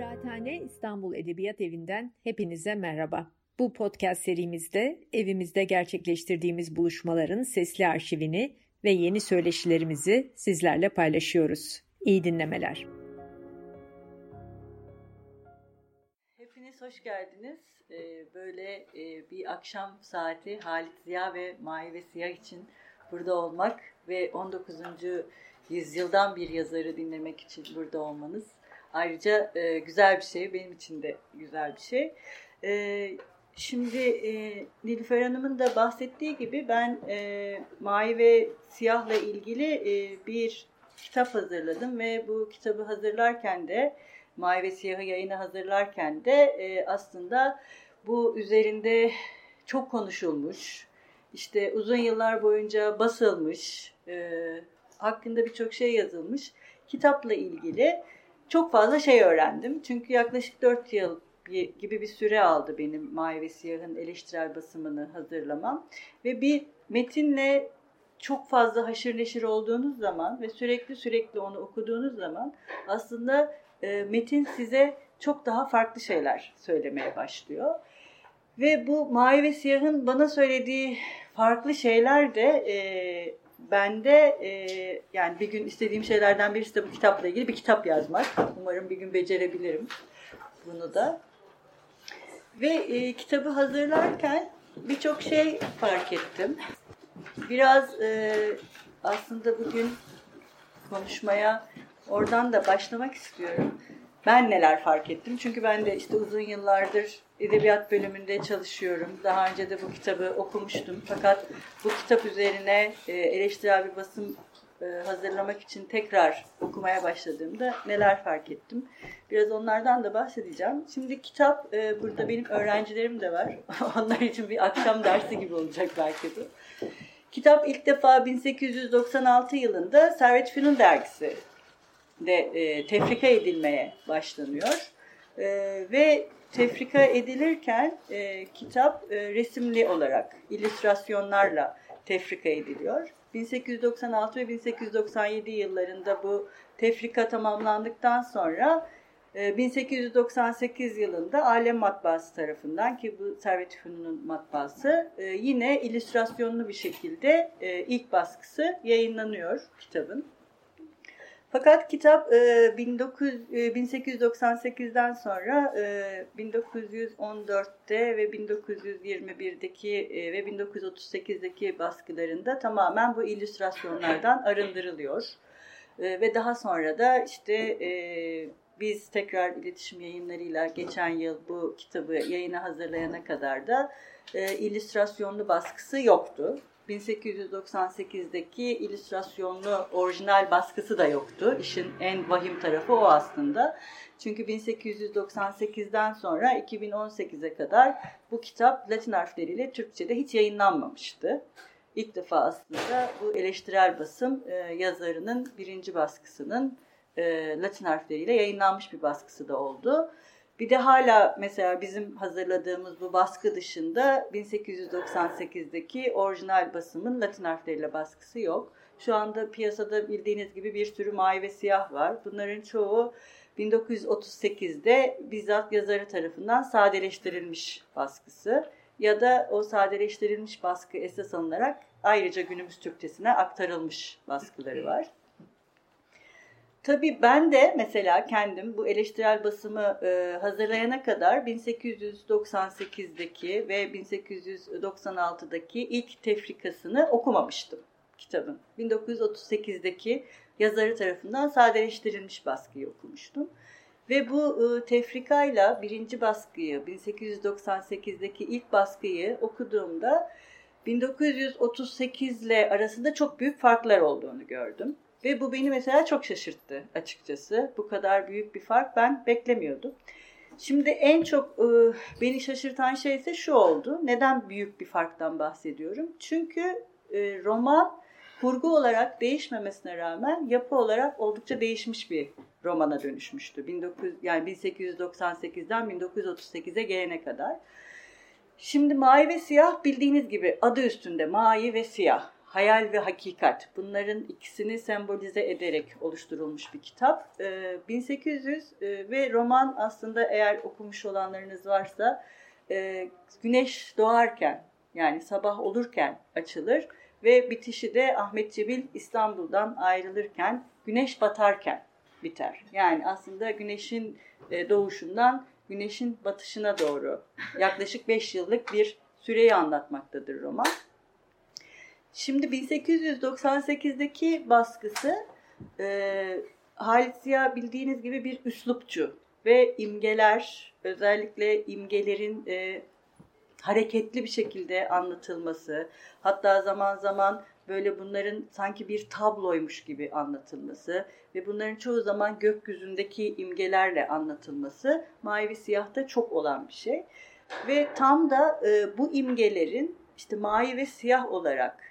Kıraathane İstanbul Edebiyat Evi'nden hepinize merhaba. Bu podcast serimizde evimizde gerçekleştirdiğimiz buluşmaların sesli arşivini ve yeni söyleşilerimizi sizlerle paylaşıyoruz. İyi dinlemeler. Hepiniz hoş geldiniz. Ee, böyle e, bir akşam saati Halit Ziya ve Mavi ve Siyah için burada olmak ve 19. yüzyıldan bir yazarı dinlemek için burada olmanız ayrıca e, güzel bir şey. Benim için de güzel bir şey. E, şimdi e, Nilüfer Hanım'ın da bahsettiği gibi ben e, Mavi ve Siyah'la ilgili e, bir kitap hazırladım ve bu kitabı hazırlarken de Mavi ve Siyah'ı yayına hazırlarken de e, aslında bu üzerinde çok konuşulmuş, işte uzun yıllar boyunca basılmış, e, hakkında birçok şey yazılmış. Kitapla ilgili çok fazla şey öğrendim. Çünkü yaklaşık 4 yıl gibi bir süre aldı benim Mavi ve Siyah'ın eleştirel basımını hazırlamam. Ve bir metinle çok fazla haşır neşir olduğunuz zaman ve sürekli sürekli onu okuduğunuz zaman aslında e, metin size çok daha farklı şeyler söylemeye başlıyor. Ve bu Mavi ve Siyah'ın bana söylediği farklı şeyler de e, bende e, yani bir gün istediğim şeylerden birisi de bu kitapla ilgili bir kitap yazmak. Umarım bir gün becerebilirim bunu da. Ve e, kitabı hazırlarken birçok şey fark ettim. Biraz e, aslında bugün konuşmaya oradan da başlamak istiyorum. Ben neler fark ettim? Çünkü ben de işte uzun yıllardır edebiyat bölümünde çalışıyorum. Daha önce de bu kitabı okumuştum. Fakat bu kitap üzerine e, eleştirel bir basım e, hazırlamak için tekrar okumaya başladığımda neler fark ettim. Biraz onlardan da bahsedeceğim. Şimdi kitap, e, burada benim öğrencilerim de var. Onlar için bir akşam dersi gibi olacak belki de. Kitap ilk defa 1896 yılında Servet Fünun dergisi de e, tefrika edilmeye başlanıyor. E, ve tefrika edilirken e, kitap e, resimli olarak, illüstrasyonlarla tefrika ediliyor. 1896 ve 1897 yıllarında bu tefrika tamamlandıktan sonra 1898 e, yılında Alem Matbaası tarafından ki bu Servet Fünun'un matbaası e, yine illüstrasyonlu bir şekilde e, ilk baskısı yayınlanıyor kitabın. Fakat kitap 1898'den sonra 1914'te ve 1921'deki ve 1938'deki baskılarında tamamen bu illüstrasyonlardan arındırılıyor. Ve daha sonra da işte biz tekrar iletişim yayınlarıyla geçen yıl bu kitabı yayına hazırlayana kadar da illüstrasyonlu baskısı yoktu. 1898'deki illüstrasyonlu orijinal baskısı da yoktu. İşin en vahim tarafı o aslında. Çünkü 1898'den sonra 2018'e kadar bu kitap Latin harfleriyle Türkçe'de hiç yayınlanmamıştı. İlk defa aslında bu eleştirel basım e, yazarının birinci baskısının e, Latin harfleriyle yayınlanmış bir baskısı da oldu. Bir de hala mesela bizim hazırladığımız bu baskı dışında 1898'deki orijinal basımın Latin harfleriyle baskısı yok. Şu anda piyasada bildiğiniz gibi bir sürü mavi ve siyah var. Bunların çoğu 1938'de bizzat yazarı tarafından sadeleştirilmiş baskısı ya da o sadeleştirilmiş baskı esas alınarak ayrıca günümüz Türkçesine aktarılmış baskıları var. Tabii ben de mesela kendim bu eleştirel basımı e, hazırlayana kadar 1898'deki ve 1896'daki ilk tefrikasını okumamıştım kitabın. 1938'deki yazarı tarafından sadeleştirilmiş baskıyı okumuştum. Ve bu e, tefrikayla birinci baskıyı, 1898'deki ilk baskıyı okuduğumda 1938 ile arasında çok büyük farklar olduğunu gördüm. Ve bu beni mesela çok şaşırttı açıkçası. Bu kadar büyük bir fark ben beklemiyordum. Şimdi en çok e, beni şaşırtan şey ise şu oldu. Neden büyük bir farktan bahsediyorum? Çünkü e, roman kurgu olarak değişmemesine rağmen yapı olarak oldukça değişmiş bir romana dönüşmüştü. 19 yani 1898'den 1938'e gelene kadar. Şimdi mavi ve siyah bildiğiniz gibi adı üstünde mavi ve siyah. Hayal ve hakikat. Bunların ikisini sembolize ederek oluşturulmuş bir kitap. 1800 ve roman aslında eğer okumuş olanlarınız varsa güneş doğarken yani sabah olurken açılır ve bitişi de Ahmet Cebil İstanbul'dan ayrılırken güneş batarken biter. Yani aslında güneşin e, doğuşundan güneşin batışına doğru yaklaşık 5 yıllık bir süreyi anlatmaktadır roman. Şimdi 1898'deki baskısı e, Halit Ziya bildiğiniz gibi bir üslupçu ve imgeler özellikle imgelerin e, hareketli bir şekilde anlatılması, hatta zaman zaman böyle bunların sanki bir tabloymuş gibi anlatılması ve bunların çoğu zaman gökyüzündeki imgelerle anlatılması mavi siyahta çok olan bir şey. Ve tam da e, bu imgelerin işte mavi ve siyah olarak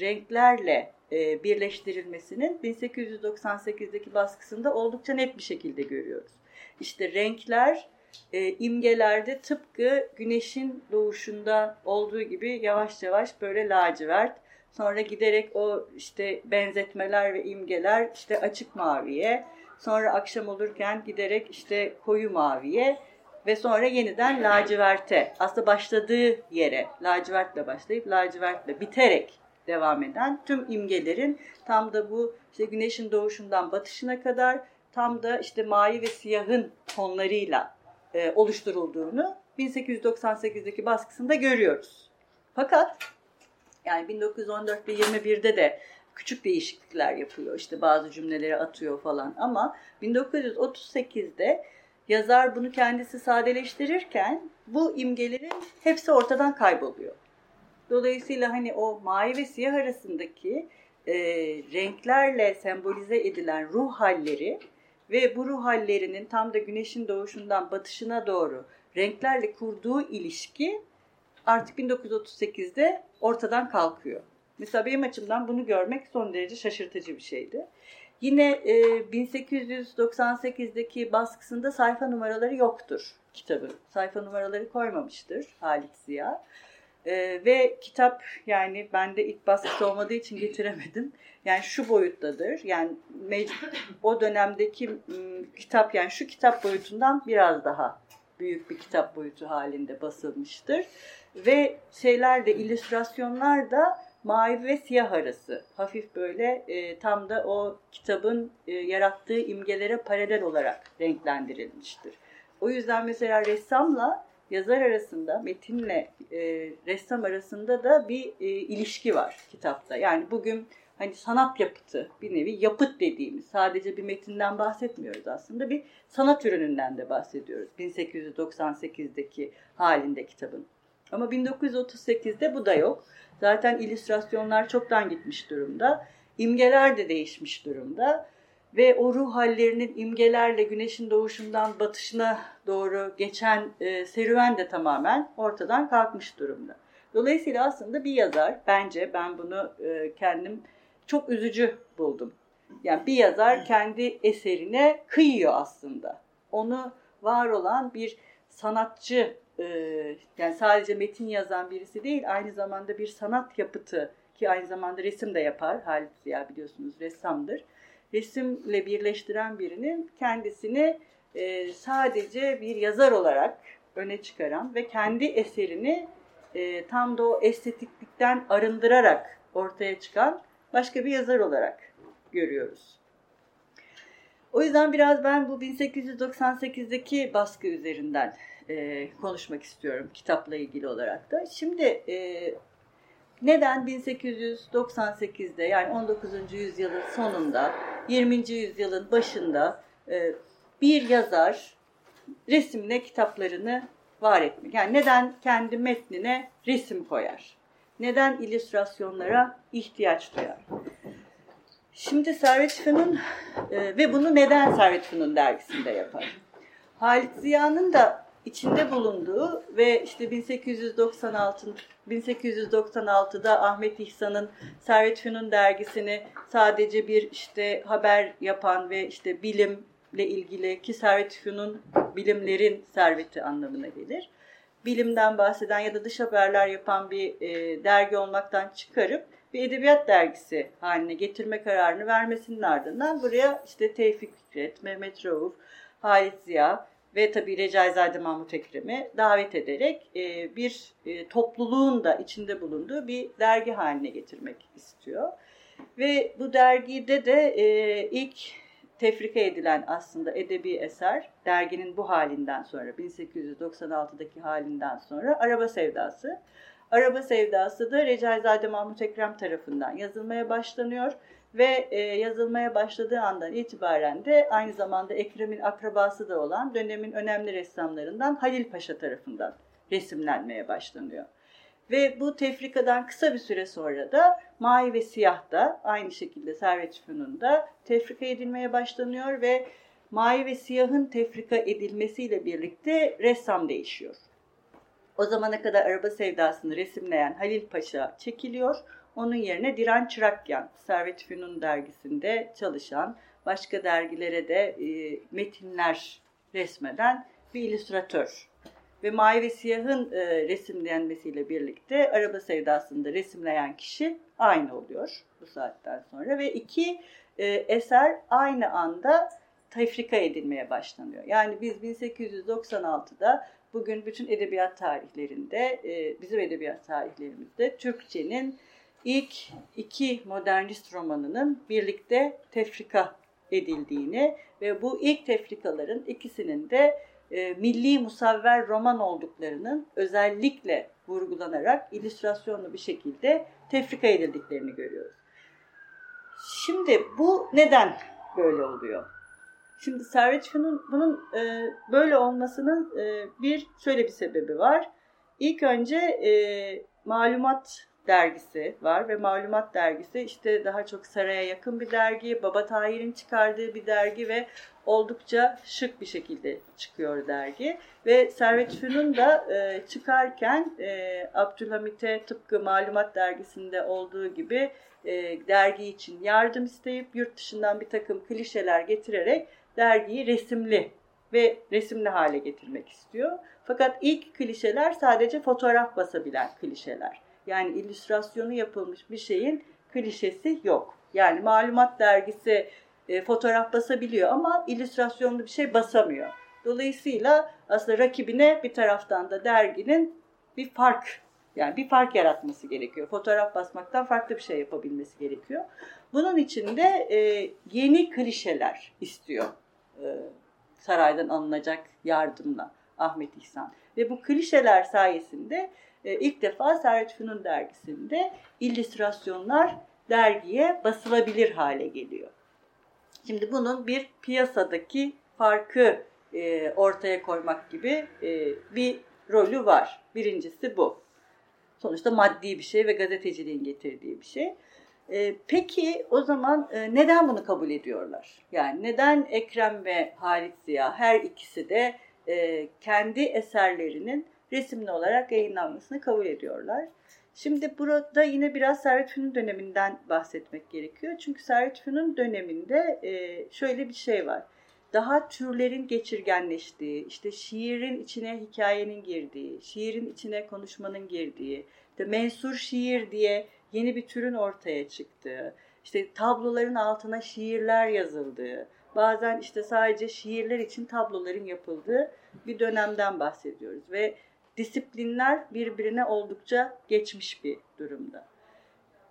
renklerle e, birleştirilmesinin 1898'deki baskısında oldukça net bir şekilde görüyoruz. İşte renkler e, imgelerde tıpkı güneşin doğuşunda olduğu gibi yavaş yavaş böyle lacivert. Sonra giderek o işte benzetmeler ve imgeler işte açık maviye. Sonra akşam olurken giderek işte koyu maviye ve sonra yeniden laciverte aslında başladığı yere lacivertle başlayıp lacivertle biterek devam eden tüm imgelerin tam da bu işte güneşin doğuşundan batışına kadar tam da işte mavi ve siyahın tonlarıyla e, oluşturulduğunu 1898'deki baskısında görüyoruz. Fakat yani 1914 ve 21'de de küçük değişiklikler yapıyor. İşte bazı cümleleri atıyor falan ama 1938'de yazar bunu kendisi sadeleştirirken bu imgelerin hepsi ortadan kayboluyor. Dolayısıyla hani o mavi ve siyah arasındaki e, renklerle sembolize edilen ruh halleri ve bu ruh hallerinin tam da güneşin doğuşundan batışına doğru renklerle kurduğu ilişki artık 1938'de ortadan kalkıyor. Mesela benim açımdan bunu görmek son derece şaşırtıcı bir şeydi. Yine e, 1898'deki baskısında sayfa numaraları yoktur kitabı. Sayfa numaraları koymamıştır Halit Ziya. E, ve kitap yani bende ilk baskısı olmadığı için getiremedim. Yani şu boyuttadır. Yani o dönemdeki kitap yani şu kitap boyutundan biraz daha büyük bir kitap boyutu halinde basılmıştır. Ve şeyler de illüstrasyonlar da mavi ve siyah arası. Hafif böyle e, tam da o kitabın e, yarattığı imgelere paralel olarak renklendirilmiştir. O yüzden mesela ressamla yazar arasında, metinle e, ressam arasında da bir e, ilişki var kitapta. Yani bugün hani sanat yapıtı bir nevi yapıt dediğimiz sadece bir metinden bahsetmiyoruz aslında bir sanat ürününden de bahsediyoruz 1898'deki halinde kitabın. Ama 1938'de bu da yok. Zaten illüstrasyonlar çoktan gitmiş durumda. İmgeler de değişmiş durumda. Ve o ruh hallerinin imgelerle güneşin doğuşundan batışına doğru geçen e, serüven de tamamen ortadan kalkmış durumda. Dolayısıyla aslında bir yazar, bence ben bunu e, kendim çok üzücü buldum. Yani bir yazar kendi eserine kıyıyor aslında. Onu var olan bir sanatçı, e, yani sadece metin yazan birisi değil, aynı zamanda bir sanat yapıtı ki aynı zamanda resim de yapar. Halit Ziya biliyorsunuz ressamdır. Resimle birleştiren birinin kendisini e, sadece bir yazar olarak öne çıkaran ve kendi eserini e, tam da o estetiklikten arındırarak ortaya çıkan başka bir yazar olarak görüyoruz. O yüzden biraz ben bu 1898'deki baskı üzerinden e, konuşmak istiyorum kitapla ilgili olarak da. Şimdi e, neden 1898'de yani 19. yüzyılın sonunda 20. yüzyılın başında e, bir yazar resimle kitaplarını var etmek? Yani neden kendi metnine resim koyar? neden illüstrasyonlara ihtiyaç duyar? Şimdi Servet Fünun e, ve bunu neden Servet Fünun dergisinde yapar? Halit Ziya'nın da içinde bulunduğu ve işte 1896 1896'da Ahmet İhsan'ın Servet Fünun dergisini sadece bir işte haber yapan ve işte bilimle ilgili ki Servet Fünun bilimlerin serveti anlamına gelir. Bilimden bahseden ya da dış haberler yapan bir e, dergi olmaktan çıkarıp bir edebiyat dergisi haline getirme kararını vermesinin ardından buraya işte Tevfik Fikret, Mehmet Rauf, Halit Ziya ve tabii Recaizade Mahmut Ekrem'i davet ederek e, bir e, topluluğun da içinde bulunduğu bir dergi haline getirmek istiyor. Ve bu dergide de e, ilk tefrika edilen aslında edebi eser derginin bu halinden sonra 1896'daki halinden sonra Araba Sevdası. Araba Sevdası da Recaizade Mahmut Ekrem tarafından yazılmaya başlanıyor ve e, yazılmaya başladığı andan itibaren de aynı zamanda Ekrem'in akrabası da olan dönemin önemli ressamlarından Halil Paşa tarafından resimlenmeye başlanıyor. Ve bu tefrikadan kısa bir süre sonra da Mavi ve Siyah da aynı şekilde Servet Fünun'da tefrika edilmeye başlanıyor ve Mavi ve Siyah'ın tefrika edilmesiyle birlikte ressam değişiyor. O zamana kadar araba sevdasını resimleyen Halil Paşa çekiliyor. Onun yerine Diren Çırakyan, Servet Fünun dergisinde çalışan, başka dergilere de e, metinler resmeden bir illüstratör. Ve Mavi ve Siyah'ın e, resimlenmesiyle birlikte Araba Sevdası'nda resimleyen kişi aynı oluyor bu saatten sonra. Ve iki e, eser aynı anda tefrika edilmeye başlanıyor. Yani biz 1896'da bugün bütün edebiyat tarihlerinde, bizim edebiyat tarihlerimizde Türkçenin ilk iki modernist romanının birlikte tefrika edildiğini ve bu ilk tefrikaların ikisinin de e, milli musavver roman olduklarının özellikle vurgulanarak illüstrasyonlu bir şekilde tefrika edildiklerini görüyoruz. Şimdi bu neden böyle oluyor? Şimdi Servet Fünun bunun e, böyle olmasının e, bir şöyle bir sebebi var. İlk önce e, malumat dergisi var ve Malumat dergisi işte daha çok saraya yakın bir dergi. Baba Tahir'in çıkardığı bir dergi ve oldukça şık bir şekilde çıkıyor dergi. Ve Servet Fünun da e, çıkarken e, Abdülhamit'e tıpkı Malumat dergisinde olduğu gibi e, dergi için yardım isteyip yurt dışından bir takım klişeler getirerek dergiyi resimli ve resimli hale getirmek istiyor. Fakat ilk klişeler sadece fotoğraf basabilen klişeler. Yani illüstrasyonu yapılmış bir şeyin klişesi yok. Yani malumat dergisi e, fotoğraf basabiliyor ama illüstrasyonlu bir şey basamıyor. Dolayısıyla aslında rakibine bir taraftan da derginin bir fark yani bir fark yaratması gerekiyor. Fotoğraf basmaktan farklı bir şey yapabilmesi gerekiyor. Bunun için de e, yeni klişeler istiyor e, saraydan alınacak yardımla Ahmet İhsan. Ve bu klişeler sayesinde e, ilk defa Servet Fünun dergisinde illüstrasyonlar dergiye basılabilir hale geliyor. Şimdi bunun bir piyasadaki farkı e, ortaya koymak gibi e, bir rolü var. Birincisi bu. Sonuçta maddi bir şey ve gazeteciliğin getirdiği bir şey. Peki o zaman neden bunu kabul ediyorlar? Yani neden Ekrem ve Halit Ziya her ikisi de e, kendi eserlerinin resimli olarak yayınlanmasını kabul ediyorlar. Şimdi burada yine biraz Servet Fünun döneminden bahsetmek gerekiyor. Çünkü Servet Fünun döneminde e, şöyle bir şey var. Daha türlerin geçirgenleştiği, işte şiirin içine hikayenin girdiği, şiirin içine konuşmanın girdiği, işte mensur şiir diye yeni bir türün ortaya çıktığı, işte tabloların altına şiirler yazıldığı, bazen işte sadece şiirler için tabloların yapıldığı bir dönemden bahsediyoruz ve disiplinler birbirine oldukça geçmiş bir durumda.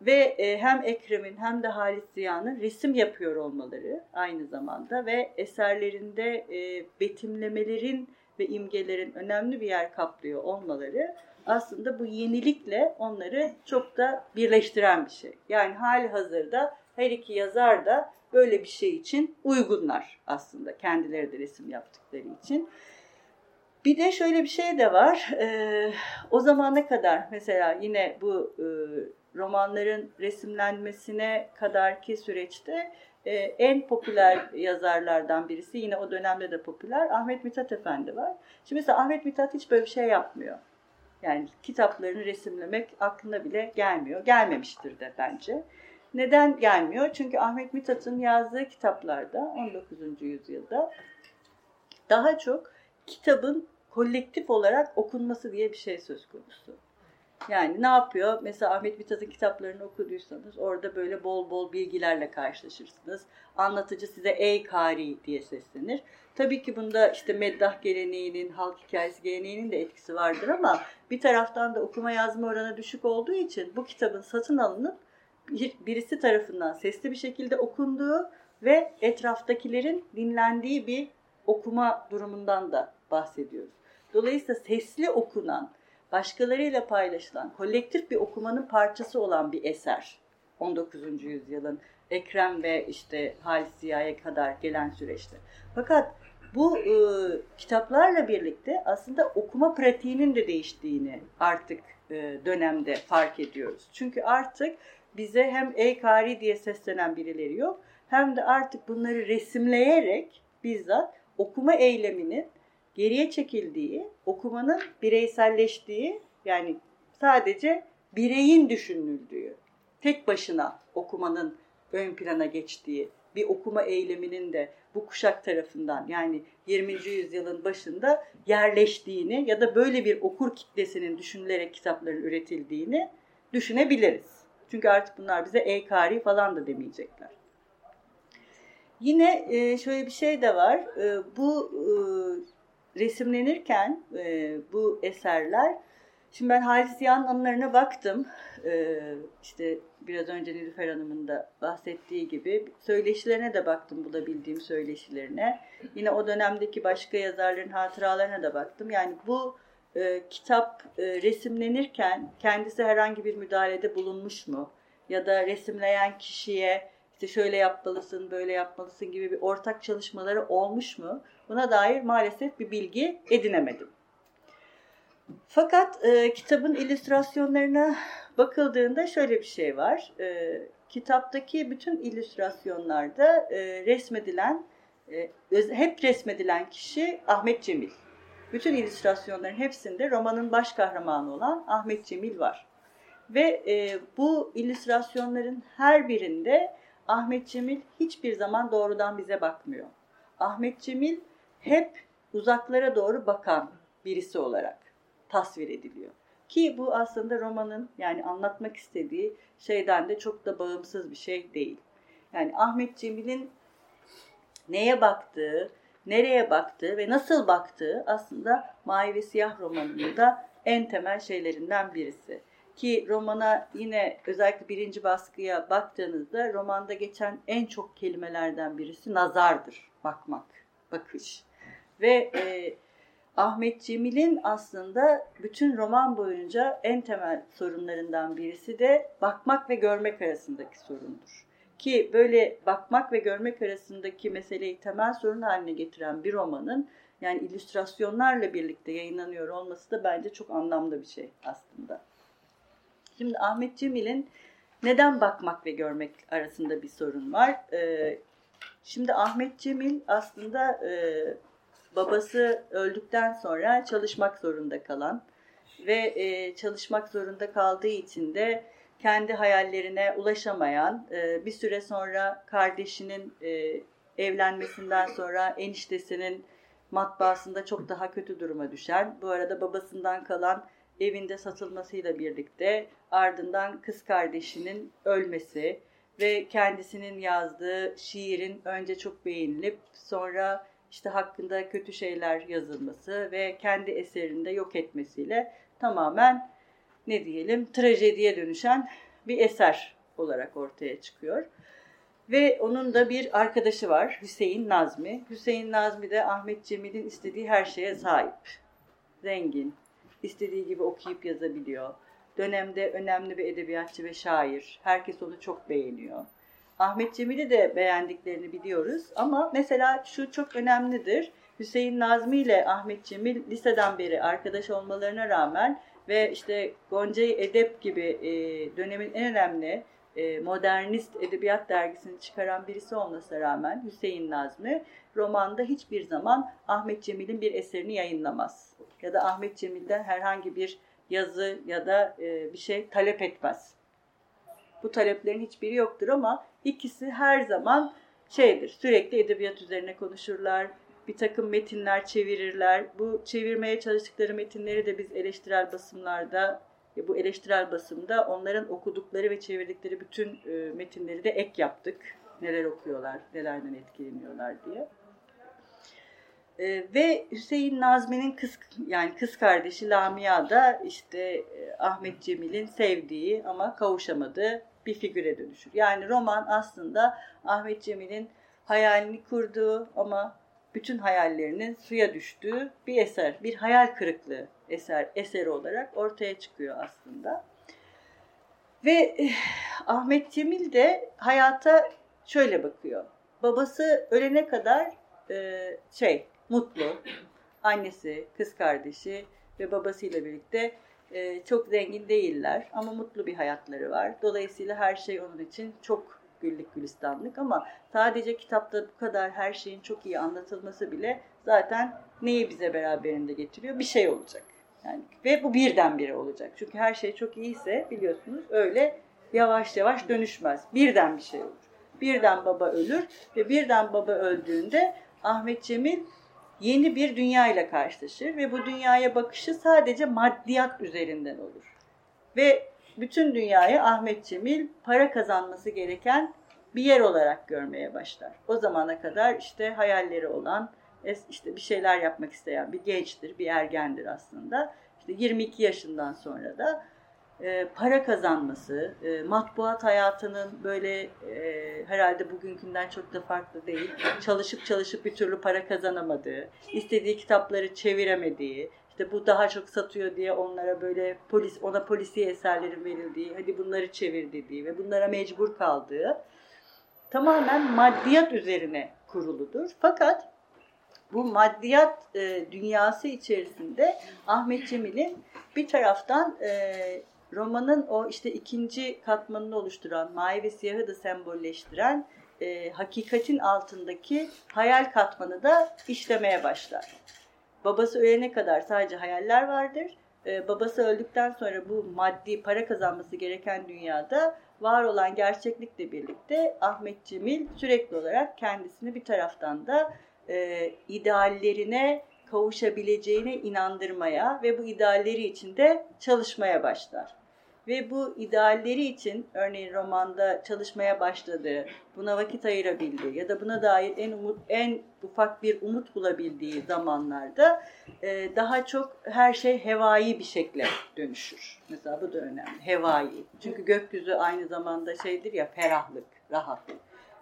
Ve e, hem Ekrem'in hem de Halit Ziya'nın resim yapıyor olmaları aynı zamanda ve eserlerinde e, betimlemelerin ve imgelerin önemli bir yer kaplıyor olmaları aslında bu yenilikle onları çok da birleştiren bir şey. Yani hali hazırda her iki yazar da böyle bir şey için uygunlar aslında kendileri de resim yaptıkları için. Bir de şöyle bir şey de var. E, o zamana kadar mesela yine bu e, romanların resimlenmesine kadarki süreçte e, en popüler yazarlardan birisi yine o dönemde de popüler Ahmet Mithat Efendi var. Şimdi mesela Ahmet Mithat hiç böyle bir şey yapmıyor. Yani kitaplarını resimlemek aklına bile gelmiyor. Gelmemiştir de bence. Neden gelmiyor? Çünkü Ahmet Mithat'ın yazdığı kitaplarda 19. yüzyılda daha çok kitabın kolektif olarak okunması diye bir şey söz konusu. Yani ne yapıyor? Mesela Ahmet Mithat'ın kitaplarını okuduysanız orada böyle bol bol bilgilerle karşılaşırsınız. Anlatıcı size ey kari diye seslenir. Tabii ki bunda işte meddah geleneğinin, halk hikayesi geleneğinin de etkisi vardır ama bir taraftan da okuma yazma oranı düşük olduğu için bu kitabın satın alınıp birisi tarafından sesli bir şekilde okunduğu ve etraftakilerin dinlendiği bir okuma durumundan da bahsediyoruz. Dolayısıyla sesli okunan, başkalarıyla paylaşılan, kolektif bir okumanın parçası olan bir eser 19. yüzyılın Ekrem ve işte Halis Ziya'ya kadar gelen süreçte. Fakat bu e, kitaplarla birlikte aslında okuma pratiğinin de değiştiğini artık e, dönemde fark ediyoruz. Çünkü artık bize hem ey kari diye seslenen birileri yok hem de artık bunları resimleyerek bizzat okuma eyleminin geriye çekildiği, okumanın bireyselleştiği yani sadece bireyin düşünüldüğü, tek başına okumanın ön plana geçtiği bir okuma eyleminin de bu kuşak tarafından yani 20. yüzyılın başında yerleştiğini ya da böyle bir okur kitlesinin düşünülerek kitapların üretildiğini düşünebiliriz. Çünkü artık bunlar bize e-kari falan da demeyecekler. Yine e, şöyle bir şey de var. E, bu e, resimlenirken bu eserler, şimdi ben Halis Ziya'nın anılarına baktım. İşte biraz önce Nilüfer Hanım'ın da bahsettiği gibi söyleşilerine de baktım bulabildiğim söyleşilerine. Yine o dönemdeki başka yazarların hatıralarına da baktım. Yani bu e, kitap e, resimlenirken kendisi herhangi bir müdahalede bulunmuş mu? Ya da resimleyen kişiye işte şöyle yapmalısın, böyle yapmalısın gibi bir ortak çalışmaları olmuş mu? Buna dair maalesef bir bilgi edinemedim. Fakat e, kitabın illüstrasyonlarına bakıldığında şöyle bir şey var. E, kitaptaki bütün illüstrasyonlarda e, resmedilen, e, hep resmedilen kişi Ahmet Cemil. Bütün illüstrasyonların hepsinde romanın baş kahramanı olan Ahmet Cemil var. Ve e, bu illüstrasyonların her birinde Ahmet Cemil hiçbir zaman doğrudan bize bakmıyor. Ahmet Cemil hep uzaklara doğru bakan birisi olarak tasvir ediliyor. Ki bu aslında romanın yani anlatmak istediği şeyden de çok da bağımsız bir şey değil. Yani Ahmet Cemil'in neye baktığı, nereye baktığı ve nasıl baktığı aslında Mavi ve Siyah romanının da en temel şeylerinden birisi. Ki romana yine özellikle birinci baskıya baktığınızda romanda geçen en çok kelimelerden birisi nazardır. Bakmak, bakış. Ve e, Ahmet Cemil'in aslında bütün roman boyunca en temel sorunlarından birisi de bakmak ve görmek arasındaki sorundur. Ki böyle bakmak ve görmek arasındaki meseleyi temel sorun haline getiren bir romanın yani illüstrasyonlarla birlikte yayınlanıyor olması da bence çok anlamlı bir şey aslında. Şimdi Ahmet Cemil'in neden bakmak ve görmek arasında bir sorun var. Ee, şimdi Ahmet Cemil aslında e, babası öldükten sonra çalışmak zorunda kalan ve e, çalışmak zorunda kaldığı için de kendi hayallerine ulaşamayan, e, bir süre sonra kardeşinin e, evlenmesinden sonra eniştesinin matbaasında çok daha kötü duruma düşen, bu arada babasından kalan evinde satılmasıyla birlikte ardından kız kardeşinin ölmesi ve kendisinin yazdığı şiirin önce çok beğenilip sonra işte hakkında kötü şeyler yazılması ve kendi eserinde yok etmesiyle tamamen ne diyelim trajediye dönüşen bir eser olarak ortaya çıkıyor. Ve onun da bir arkadaşı var Hüseyin Nazmi. Hüseyin Nazmi de Ahmet Cemil'in istediği her şeye sahip. Zengin, istediği gibi okuyup yazabiliyor. Dönemde önemli bir edebiyatçı ve şair. Herkes onu çok beğeniyor. Ahmet Cemil'i de beğendiklerini biliyoruz ama mesela şu çok önemlidir. Hüseyin Nazmi ile Ahmet Cemil liseden beri arkadaş olmalarına rağmen ve işte Gonca'yı Edep gibi e, dönemin en önemli e, modernist edebiyat dergisini çıkaran birisi olmasına rağmen Hüseyin Nazmi romanda hiçbir zaman Ahmet Cemil'in bir eserini yayınlamaz. Ya da Ahmet Cemil'den herhangi bir yazı ya da e, bir şey talep etmez. Bu taleplerin hiçbiri yoktur ama ikisi her zaman şeydir, sürekli edebiyat üzerine konuşurlar, bir takım metinler çevirirler. Bu çevirmeye çalıştıkları metinleri de biz eleştirel basımlarda E, bu eleştirel basımda onların okudukları ve çevirdikleri bütün e, metinleri de ek yaptık. Neler okuyorlar, nelerden etkileniyorlar diye. E, ve Hüseyin Nazmi'nin kız yani kız kardeşi Lamia da işte e, Ahmet Cemil'in sevdiği ama kavuşamadığı bir figüre dönüşür. Yani roman aslında Ahmet Cemil'in hayalini kurduğu ama bütün hayallerinin suya düştüğü bir eser, bir hayal kırıklığı eser eseri olarak ortaya çıkıyor aslında. Ve eh, Ahmet Cemil de hayata şöyle bakıyor. Babası ölene kadar e, şey mutlu. Annesi, kız kardeşi ve babasıyla birlikte e, çok zengin değiller ama mutlu bir hayatları var. Dolayısıyla her şey onun için çok güllük gülistanlık ama sadece kitapta bu kadar her şeyin çok iyi anlatılması bile zaten neyi bize beraberinde getiriyor? Bir şey olacak. Yani ve bu birdenbire olacak. Çünkü her şey çok iyiyse biliyorsunuz öyle yavaş yavaş dönüşmez. Birden bir şey olur. Birden baba ölür ve birden baba öldüğünde Ahmet Cemil yeni bir dünya ile karşılaşır ve bu dünyaya bakışı sadece maddiyat üzerinden olur. Ve bütün dünyayı Ahmet Cemil para kazanması gereken bir yer olarak görmeye başlar. O zamana kadar işte hayalleri olan, işte bir şeyler yapmak isteyen bir gençtir, bir ergendir aslında. İşte 22 yaşından sonra da e, para kazanması, e, matbuat hayatının böyle e, herhalde bugünkünden çok da farklı değil. Çalışıp çalışıp bir türlü para kazanamadığı, istediği kitapları çeviremediği, işte bu daha çok satıyor diye onlara böyle polis ona polisi eserlerin verildiği, hadi bunları çevir dediği ve bunlara mecbur kaldığı tamamen maddiyat üzerine kuruludur. Fakat bu maddiyat e, dünyası içerisinde Ahmet Cemil'in bir taraftan e, romanın o işte ikinci katmanını oluşturan, mavi ve siyahı da sembolleştiren e, hakikatin altındaki hayal katmanı da işlemeye başlar. Babası ölene kadar sadece hayaller vardır. Ee, babası öldükten sonra bu maddi para kazanması gereken dünyada var olan gerçeklikle birlikte Ahmet Cemil sürekli olarak kendisini bir taraftan da e, ideallerine kavuşabileceğine inandırmaya ve bu idealleri için de çalışmaya başlar ve bu idealleri için örneğin romanda çalışmaya başladığı, buna vakit ayırabildiği ya da buna dair en umut en ufak bir umut bulabildiği zamanlarda e, daha çok her şey hevai bir şekle dönüşür. Mesela bu da önemli. Hevai. Çünkü gökyüzü aynı zamanda şeydir ya ferahlık, rahatlık.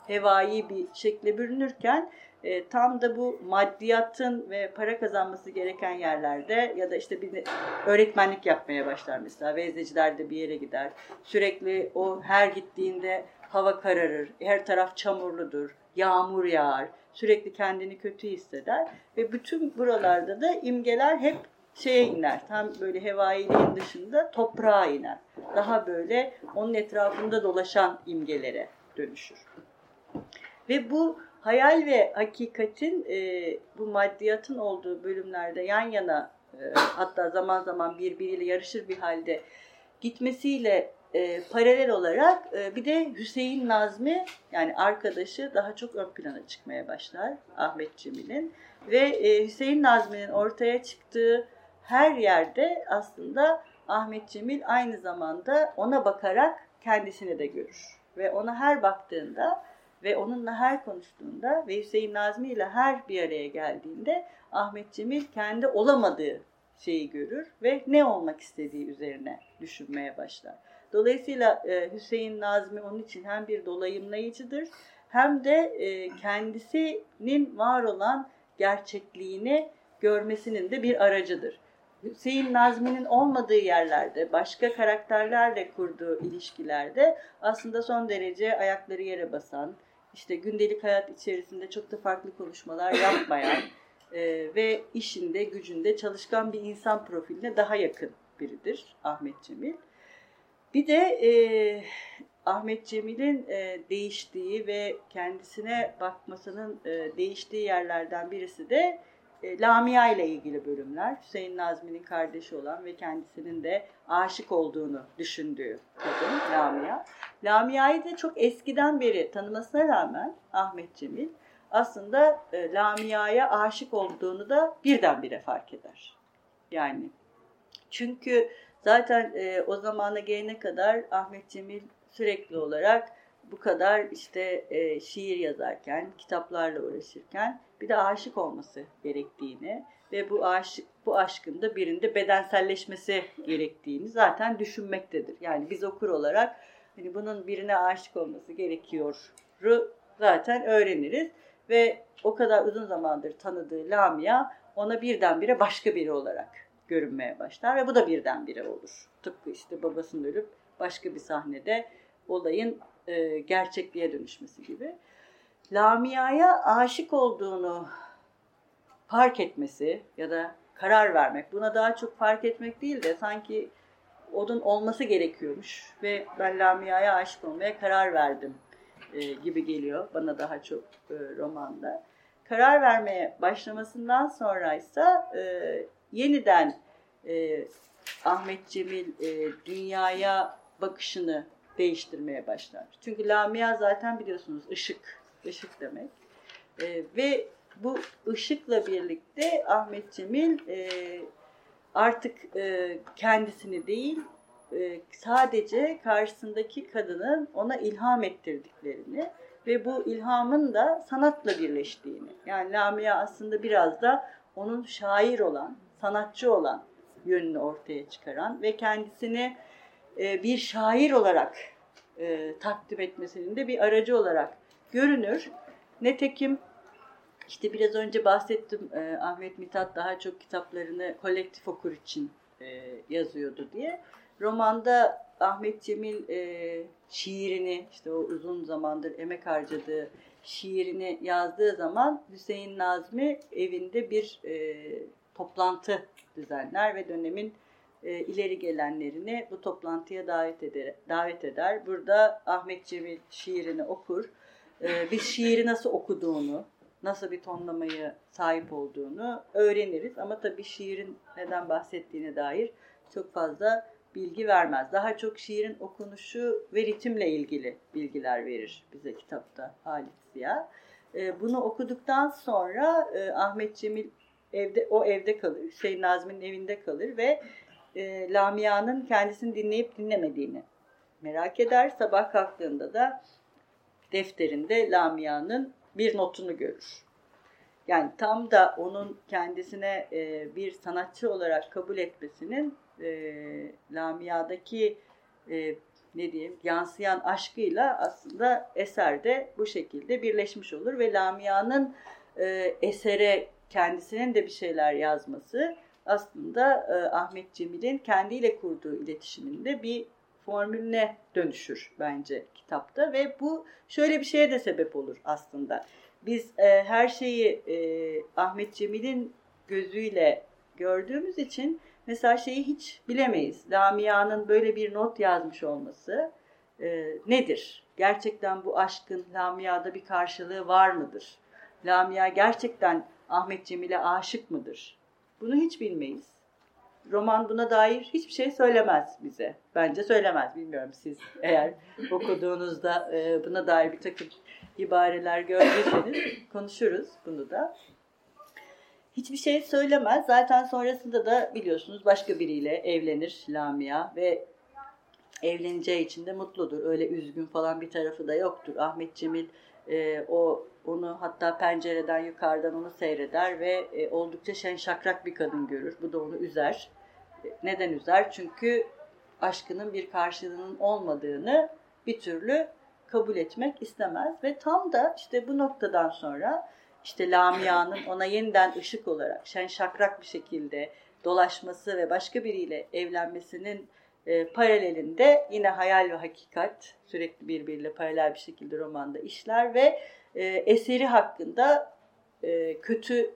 Hevai bir şekle bürünürken e, tam da bu maddiyatın ve para kazanması gereken yerlerde ya da işte bir öğretmenlik yapmaya başlar mesela. Vezeciler de bir yere gider. Sürekli o her gittiğinde hava kararır, her taraf çamurludur, yağmur yağar. Sürekli kendini kötü hisseder ve bütün buralarda da imgeler hep şeye iner. Tam böyle hevailiğin dışında toprağa iner. Daha böyle onun etrafında dolaşan imgelere dönüşür. Ve bu hayal ve hakikatin e, bu maddiyatın olduğu bölümlerde yan yana e, hatta zaman zaman birbiriyle yarışır bir halde gitmesiyle e, paralel olarak e, bir de Hüseyin Nazmi yani arkadaşı daha çok ön plana çıkmaya başlar Ahmet Cemil'in. Ve e, Hüseyin Nazmi'nin ortaya çıktığı her yerde aslında Ahmet Cemil aynı zamanda ona bakarak kendisini de görür. Ve ona her baktığında ve onunla her konuştuğunda ve Hüseyin Nazmi ile her bir araya geldiğinde Ahmet Cemil kendi olamadığı şeyi görür ve ne olmak istediği üzerine düşünmeye başlar. Dolayısıyla e, Hüseyin Nazmi onun için hem bir dolayımlayıcıdır hem de e, kendisinin var olan gerçekliğini görmesinin de bir aracıdır. Hüseyin Nazmi'nin olmadığı yerlerde, başka karakterlerle kurduğu ilişkilerde aslında son derece ayakları yere basan, işte gündelik hayat içerisinde çok da farklı konuşmalar yapmayan e, ve işinde, gücünde çalışkan bir insan profiline daha yakın biridir Ahmet Cemil. Bir de e, Ahmet Cemil'in e, değiştiği ve kendisine bakmasının e, değiştiği yerlerden birisi de e, Lamia ile ilgili bölümler. Hüseyin Nazmi'nin kardeşi olan ve kendisinin de aşık olduğunu düşündüğü kadın Lamia. Lamia'yı da çok eskiden beri tanımasına rağmen Ahmet Cemil aslında e, Lamia'ya aşık olduğunu da birdenbire fark eder. Yani çünkü Zaten e, o zamana gelene kadar Ahmet Cemil sürekli olarak bu kadar işte e, şiir yazarken, kitaplarla uğraşırken bir de aşık olması gerektiğini ve bu aşık bu aşkın da birinde bedenselleşmesi gerektiğini zaten düşünmektedir. Yani biz okur olarak hani bunun birine aşık olması gerekiyor zaten öğreniriz ve o kadar uzun zamandır tanıdığı Lamia ona birdenbire başka biri olarak görünmeye başlar ve bu da birdenbire olur. Tıpkı işte babasının ölüp başka bir sahnede olayın e, gerçekliğe dönüşmesi gibi. Lamia'ya aşık olduğunu fark etmesi ya da karar vermek, buna daha çok fark etmek değil de sanki onun olması gerekiyormuş ve ben Lamia'ya aşık olmaya karar verdim e, gibi geliyor bana daha çok e, romanda. Karar vermeye başlamasından sonra ise e, yeniden e, Ahmet Cemil e, dünyaya bakışını değiştirmeye başlar. Çünkü Lamia zaten biliyorsunuz ışık, ışık demek. E, ve bu ışıkla birlikte Ahmet Cemil e, artık e, kendisini değil e, sadece karşısındaki kadının ona ilham ettirdiklerini ve bu ilhamın da sanatla birleştiğini. Yani Lamia aslında biraz da onun şair olan, sanatçı olan yönünü ortaya çıkaran ve kendisini e, bir şair olarak e, takdim etmesinin de bir aracı olarak görünür. Netekim işte biraz önce bahsettim e, Ahmet Mithat daha çok kitaplarını kolektif okur için e, yazıyordu diye. Romanda Ahmet Cemil e, şiirini işte o uzun zamandır emek harcadığı şiirini yazdığı zaman Hüseyin Nazmi evinde bir e, toplantı düzenler ve dönemin e, ileri gelenlerini bu toplantıya davet eder. Davet eder. Burada Ahmet Cemil şiirini okur. E, biz şiiri nasıl okuduğunu, nasıl bir tonlamayı sahip olduğunu öğreniriz. Ama tabii şiirin neden bahsettiğine dair çok fazla bilgi vermez. Daha çok şiirin okunuşu ve ritimle ilgili bilgiler verir bize kitapta Halit Ziya. E, bunu okuduktan sonra e, Ahmet Cemil evde o evde kalır. Hüseyin Nazmi'nin evinde kalır ve e, Lamia'nın kendisini dinleyip dinlemediğini merak eder. Sabah kalktığında da defterinde Lamia'nın bir notunu görür. Yani tam da onun kendisine e, bir sanatçı olarak kabul etmesinin e, Lamia'daki e, ne diyeyim yansıyan aşkıyla aslında eserde bu şekilde birleşmiş olur ve Lamia'nın e, esere kendisinin de bir şeyler yazması aslında e, Ahmet Cemil'in kendiyle kurduğu iletişiminde bir formülüne dönüşür bence kitapta ve bu şöyle bir şeye de sebep olur aslında. Biz e, her şeyi e, Ahmet Cemil'in gözüyle gördüğümüz için mesela şeyi hiç bilemeyiz. Lamia'nın böyle bir not yazmış olması e, nedir? Gerçekten bu aşkın Lamia'da bir karşılığı var mıdır? Lamia gerçekten Ahmet Cemil'e aşık mıdır? Bunu hiç bilmeyiz. Roman buna dair hiçbir şey söylemez bize. Bence söylemez. Bilmiyorum siz eğer okuduğunuzda e, buna dair bir takım ibareler gördüyseniz konuşuruz bunu da. Hiçbir şey söylemez. Zaten sonrasında da biliyorsunuz başka biriyle evlenir Lamia ve evleneceği için de mutludur. Öyle üzgün falan bir tarafı da yoktur. Ahmet Cemil e, o onu hatta pencereden yukarıdan onu seyreder ve e, oldukça şen şakrak bir kadın görür. Bu da onu üzer. E, neden üzer? Çünkü aşkının bir karşılığının olmadığını bir türlü kabul etmek istemez ve tam da işte bu noktadan sonra işte Lamia'nın ona yeniden ışık olarak şen şakrak bir şekilde dolaşması ve başka biriyle evlenmesinin e, paralelinde yine hayal ve hakikat sürekli birbiriyle paralel bir şekilde romanda işler ve e, eseri hakkında e, kötü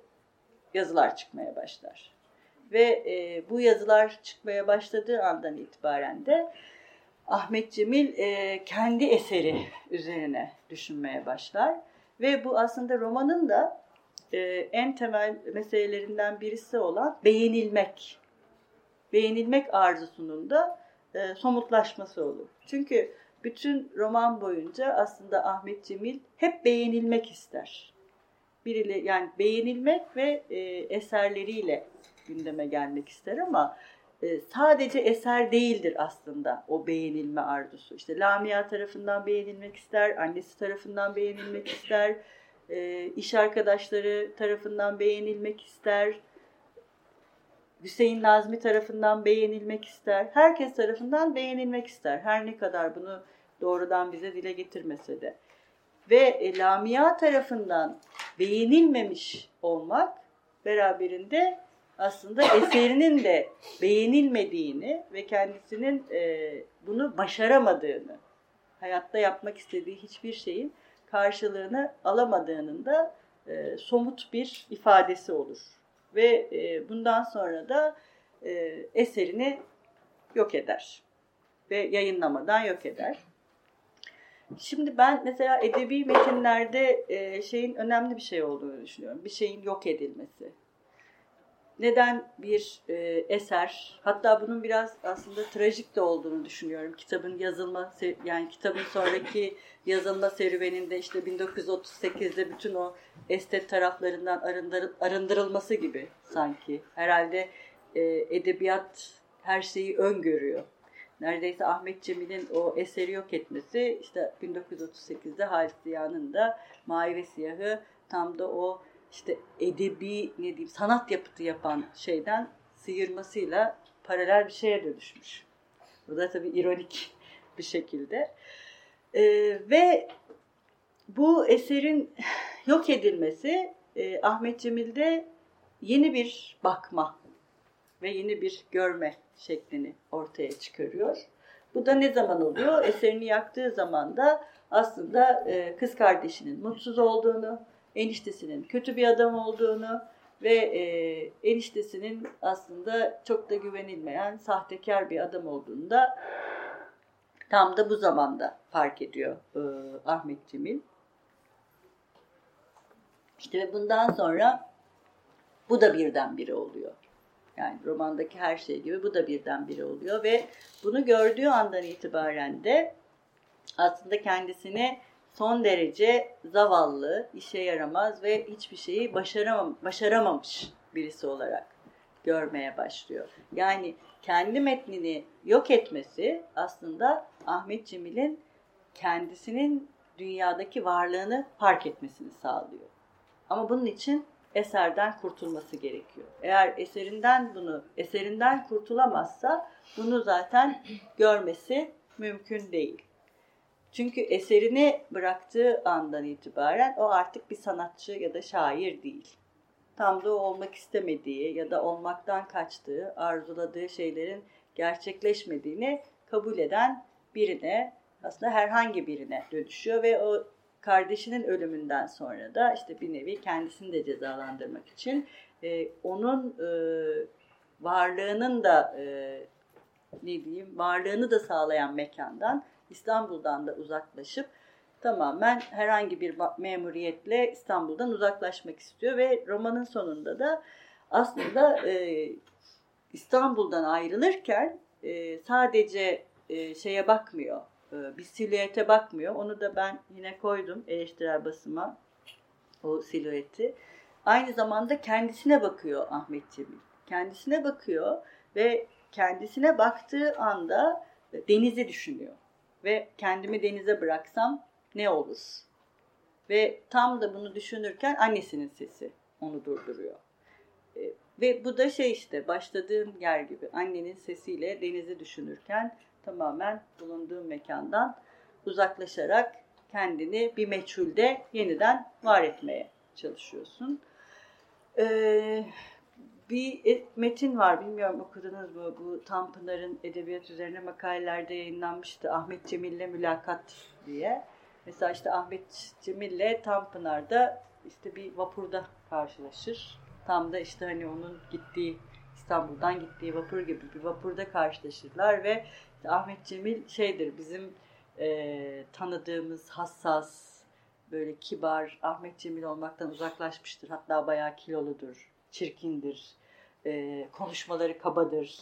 yazılar çıkmaya başlar. Ve e, bu yazılar çıkmaya başladığı andan itibaren de Ahmet Cemil e, kendi eseri üzerine düşünmeye başlar. Ve bu aslında romanın da e, en temel meselelerinden birisi olan beğenilmek. Beğenilmek arzusunun da e, somutlaşması olur. Çünkü bütün roman boyunca aslında Ahmet Cemil hep beğenilmek ister. Biriyle yani beğenilmek ve e, eserleriyle gündeme gelmek ister ama e, sadece eser değildir aslında o beğenilme arzusu. İşte Lamia tarafından beğenilmek ister, annesi tarafından beğenilmek ister, e, iş arkadaşları tarafından beğenilmek ister, Hüseyin Nazmi tarafından beğenilmek ister, herkes tarafından beğenilmek ister. Her ne kadar bunu doğrudan bize dile getirmese de. Ve e, Lamia tarafından beğenilmemiş olmak beraberinde aslında eserinin de beğenilmediğini ve kendisinin e, bunu başaramadığını, hayatta yapmak istediği hiçbir şeyin karşılığını alamadığının da e, somut bir ifadesi olur. Ve e, bundan sonra da e, eserini yok eder ve yayınlamadan yok eder. Şimdi ben mesela edebi metinlerde e, şeyin önemli bir şey olduğunu düşünüyorum. Bir şeyin yok edilmesi neden bir e, eser, hatta bunun biraz aslında trajik de olduğunu düşünüyorum. Kitabın yazılma, yani kitabın sonraki yazılma serüveninde işte 1938'de bütün o estet taraflarından arındır, arındırılması gibi sanki. Herhalde e, edebiyat her şeyi öngörüyor. Neredeyse Ahmet Cemil'in o eseri yok etmesi işte 1938'de Halis Ziya'nın da Mavi ve Siyahı tam da o işte edebi ne diyeyim sanat yapıtı yapan şeyden sıyırmasıyla paralel bir şeye dönüşmüş. Bu da tabii ironik bir şekilde. Ee, ve bu eserin yok edilmesi e, Ahmet Cemil'de yeni bir bakma ve yeni bir görme şeklini ortaya çıkarıyor. Bu da ne zaman oluyor? Eserini yaktığı zaman da aslında e, kız kardeşinin mutsuz olduğunu, eniştesinin kötü bir adam olduğunu ve e, eniştesinin aslında çok da güvenilmeyen sahtekar bir adam olduğunu da tam da bu zamanda fark ediyor e, Ahmet Cemil. İşte bundan sonra bu da birdenbire oluyor. Yani romandaki her şey gibi bu da birdenbire oluyor ve bunu gördüğü andan itibaren de aslında kendisini son derece zavallı, işe yaramaz ve hiçbir şeyi başaramam başaramamış birisi olarak görmeye başlıyor. Yani kendi metnini yok etmesi aslında Ahmet Cemil'in kendisinin dünyadaki varlığını fark etmesini sağlıyor. Ama bunun için eserden kurtulması gerekiyor. Eğer eserinden bunu eserinden kurtulamazsa bunu zaten görmesi mümkün değil. Çünkü eserini bıraktığı andan itibaren o artık bir sanatçı ya da şair değil. Tam da olmak istemediği ya da olmaktan kaçtığı, arzuladığı şeylerin gerçekleşmediğini kabul eden birine, aslında herhangi birine dönüşüyor ve o kardeşinin ölümünden sonra da işte bir nevi kendisini de cezalandırmak için e, onun e, varlığının da e, ne diyeyim varlığını da sağlayan mekandan İstanbul'dan da uzaklaşıp tamamen herhangi bir memuriyetle İstanbul'dan uzaklaşmak istiyor ve romanın sonunda da aslında e, İstanbul'dan ayrılırken e, sadece e, şeye bakmıyor, e, bir silüete bakmıyor. Onu da ben yine koydum eleştirel basıma o silüeti. Aynı zamanda kendisine bakıyor Ahmet Cemil. Kendisine bakıyor ve kendisine baktığı anda denizi düşünüyor ve kendimi denize bıraksam ne olur? Ve tam da bunu düşünürken annesinin sesi onu durduruyor. E, ve bu da şey işte başladığım yer gibi annenin sesiyle denizi düşünürken tamamen bulunduğum mekandan uzaklaşarak kendini bir meçhulde yeniden var etmeye çalışıyorsun. Ee, bir e, metin var bilmiyorum okudunuz mu bu Tanpınar'ın edebiyat üzerine makalelerde yayınlanmıştı Ahmet Cemil'le mülakat diye. Mesela işte Ahmet Cemil'le Tanpınar'da işte bir vapurda karşılaşır. Tam da işte hani onun gittiği İstanbul'dan gittiği vapur gibi bir vapurda karşılaşırlar ve işte Ahmet Cemil şeydir bizim e, tanıdığımız hassas böyle kibar Ahmet Cemil olmaktan uzaklaşmıştır. Hatta bayağı kiloludur, çirkindir e, konuşmaları kabadır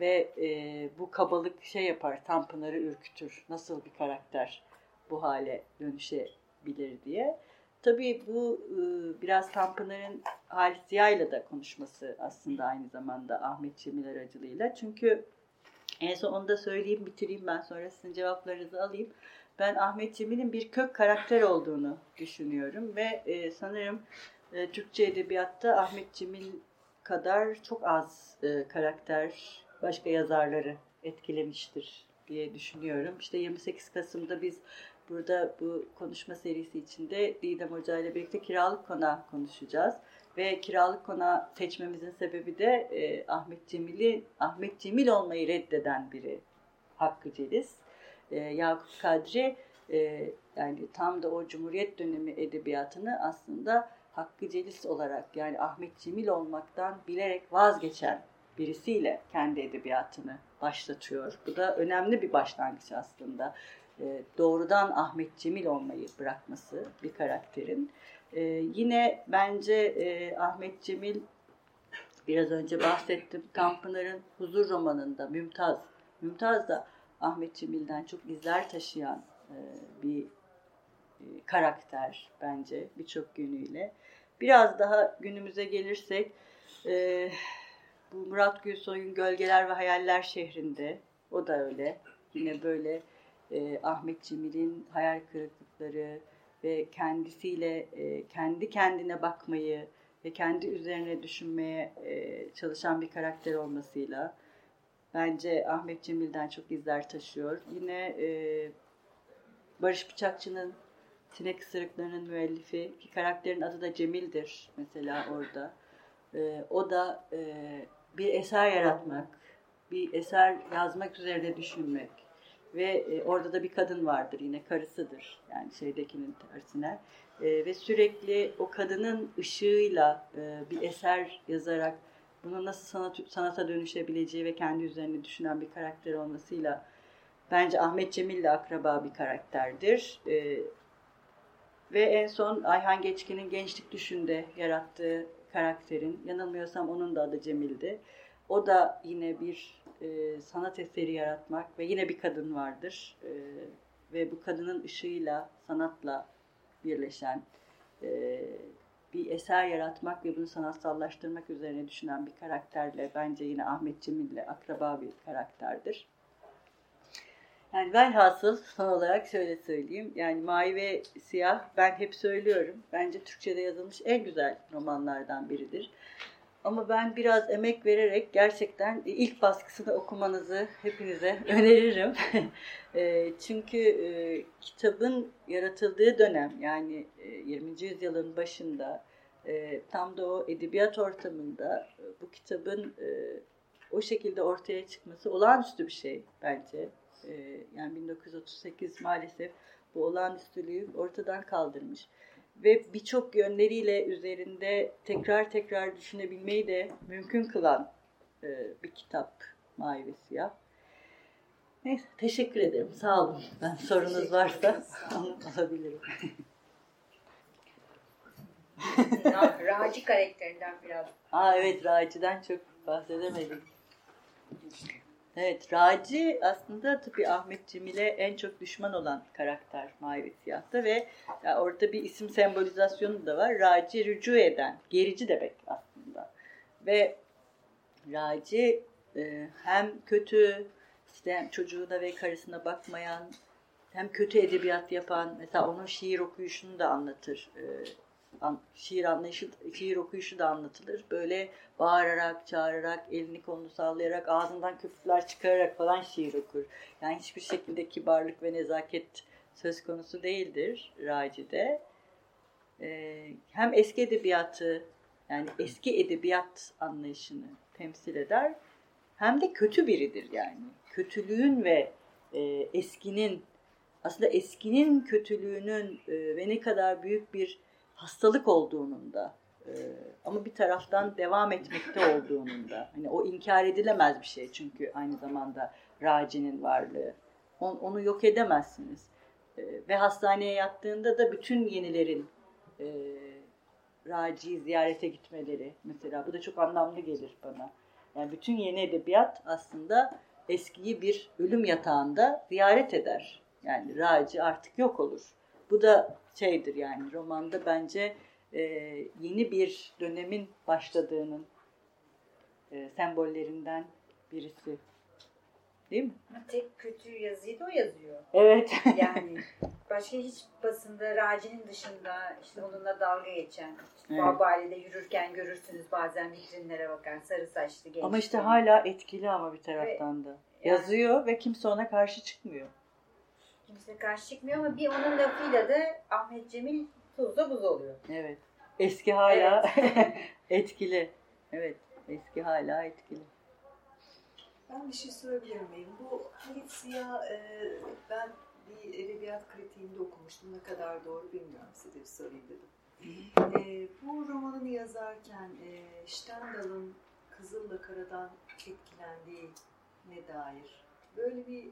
ve e, bu kabalık şey yapar, Tanpınar'ı ürkütür. Nasıl bir karakter bu hale dönüşebilir diye. Tabii bu e, biraz Tanpınar'ın Halit Ziya'yla da konuşması aslında aynı zamanda Ahmet Cemil aracılığıyla. Çünkü en son onu da söyleyeyim, bitireyim ben sonra sizin cevaplarınızı alayım. Ben Ahmet Cemil'in bir kök karakter olduğunu düşünüyorum ve e, sanırım e, Türkçe Edebiyat'ta Ahmet Cemil kadar çok az e, karakter başka yazarları etkilemiştir diye düşünüyorum. İşte 28 Kasım'da biz burada bu konuşma serisi içinde Didem Hoca ile birlikte kiralık konağı konuşacağız. Ve kiralık konağı seçmemizin sebebi de e, Ahmet Cemil'i Ahmet Cemil olmayı reddeden biri Hakkı Celiz. E, Yakup Kadri e, yani tam da o Cumhuriyet dönemi edebiyatını aslında Hakkı Celis olarak yani Ahmet Cemil olmaktan bilerek vazgeçen birisiyle kendi edebiyatını başlatıyor. Bu da önemli bir başlangıç aslında. E, doğrudan Ahmet Cemil olmayı bırakması bir karakterin. E, yine bence e, Ahmet Cemil biraz önce bahsettim Tanpınar'ın Huzur romanında Mümtaz. Mümtaz da Ahmet Cemil'den çok izler taşıyan e, bir karakter bence birçok yönüyle. Biraz daha günümüze gelirsek e, bu Murat Gülsoy'un Gölgeler ve Hayaller şehrinde o da öyle. Yine böyle e, Ahmet Cemil'in hayal kırıklıkları ve kendisiyle e, kendi kendine bakmayı ve kendi üzerine düşünmeye e, çalışan bir karakter olmasıyla bence Ahmet Cemil'den çok izler taşıyor. Yine e, Barış Bıçakçı'nın Sinek Isırıkları'nın müellifi ki karakterin adı da Cemil'dir mesela orada. E, o da e, bir eser yaratmak, bir eser yazmak üzerine düşünmek ve e, orada da bir kadın vardır yine karısıdır yani şeydekinin tersine e, ve sürekli o kadının ışığıyla e, bir eser yazarak bunu nasıl sanat, sanata dönüşebileceği ve kendi üzerine düşünen bir karakter olmasıyla bence Ahmet Cemil ile akraba bir karakterdir. E, ve en son Ayhan Geçkin'in Gençlik Düşün'de yarattığı karakterin, yanılmıyorsam onun da adı Cemil'di. O da yine bir e, sanat eseri yaratmak ve yine bir kadın vardır. E, ve bu kadının ışığıyla, sanatla birleşen e, bir eser yaratmak ve bunu sanatsallaştırmak üzerine düşünen bir karakterle bence yine Ahmet Cemil'le akraba bir karakterdir. Yani velhasıl son olarak şöyle söyleyeyim. Yani Mavi ve Siyah ben hep söylüyorum. Bence Türkçe'de yazılmış en güzel romanlardan biridir. Ama ben biraz emek vererek gerçekten ilk baskısını okumanızı hepinize öneririm. E, çünkü e, kitabın yaratıldığı dönem yani 20. E, yüzyılın başında tam da o edebiyat ortamında bu kitabın o şekilde ortaya çıkması olağanüstü bir şey bence. Yani 1938 maalesef bu olağanüstülüğü ortadan kaldırmış ve birçok yönleriyle üzerinde tekrar tekrar düşünebilmeyi de mümkün kılan e, bir kitap Mavi Siyah. Neyse teşekkür ederim. Sağ olun. Ben sorunuz varsa alabilirim. Raci karakterinden biraz. Aa evet Raci'den çok bahsedemedik. Evet, Raci aslında tabii Ahmet Cemil'e en çok düşman olan karakter Mavi Siyah'ta ve orada bir isim sembolizasyonu da var. Raci rücu eden, gerici demek aslında. Ve Raci e, hem kötü, işte hem çocuğuna ve karısına bakmayan, hem kötü edebiyat yapan, mesela onun şiir okuyuşunu da anlatır e, şiir anlayışı, şiir okuyuşu da anlatılır. Böyle bağırarak, çağırarak, elini kolunu sallayarak, ağzından köpükler çıkararak falan şiir okur. Yani hiçbir şekilde kibarlık ve nezaket söz konusu değildir Raci'de. Ee, hem eski edebiyatı, yani eski edebiyat anlayışını temsil eder, hem de kötü biridir yani. Kötülüğün ve e, eskinin, aslında eskinin kötülüğünün e, ve ne kadar büyük bir hastalık olduğunun da e, ama bir taraftan devam etmekte olduğunun da. Hani o inkar edilemez bir şey çünkü aynı zamanda racinin varlığı. On, onu yok edemezsiniz. E, ve hastaneye yattığında da bütün yenilerin e, raciyi ziyarete gitmeleri mesela bu da çok anlamlı gelir bana. Yani bütün yeni edebiyat aslında eskiyi bir ölüm yatağında ziyaret eder. Yani raci artık yok olur. Bu da şeydir yani romanda bence e, yeni bir dönemin başladığının e, sembollerinden birisi. Değil mi? Tek kötü yazıyı da o yazıyor. Evet. Yani başka hiç basında Raci'nin dışında işte onunla dalga geçen, işte Evet. Babali'de yürürken görürsünüz bazen vitrinlere bakan sarı saçlı genç. ama işte hala etkili ama bir taraftan da. Yani- Yazıyor ve kimse ona karşı çıkmıyor. Kimse karşı çıkmıyor ama bir onun lafıyla da Ahmet Cemil tuzla buz oluyor. Evet. Eski hala etkili. Evet. Eski hala etkili. Ben bir şey söyleyebilir miyim? Bu Halit Ziya e, ben bir edebiyat kritiğinde okumuştum. Ne kadar doğru bilmiyorum. Size bir sorayım dedim. E, bu romanını yazarken e, Stendhal'ın Kızıl'la Karadan etkilendiğine dair böyle bir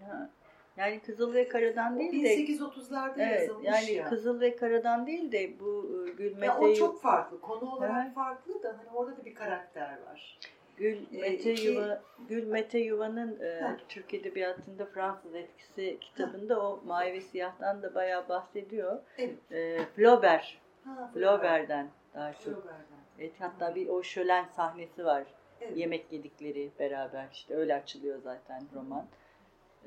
Ya, Yani Kızıl ve Karadan değil de 1830'larda evet, yazılmış yani ya. Kızıl ve Karadan değil de bu e, Gül Ya Mete o çok farklı. Konu olarak Evet. farklı da hani orada da bir karakter var. Gül Ee, Mete iki- Yuva Gül Mete Yuva'nın e. Türk Edebiyatında Fransız etkisi kitabında o Mavi ve Siyah'tan da bayağı bahsediyor. Evet. E, Flaubert, Ha, Flaubert'den daha çok. Flaubert'den. Evet, hatta bir o şölen sahnesi var. Evet. Yemek yedikleri beraber işte öyle açılıyor zaten roman.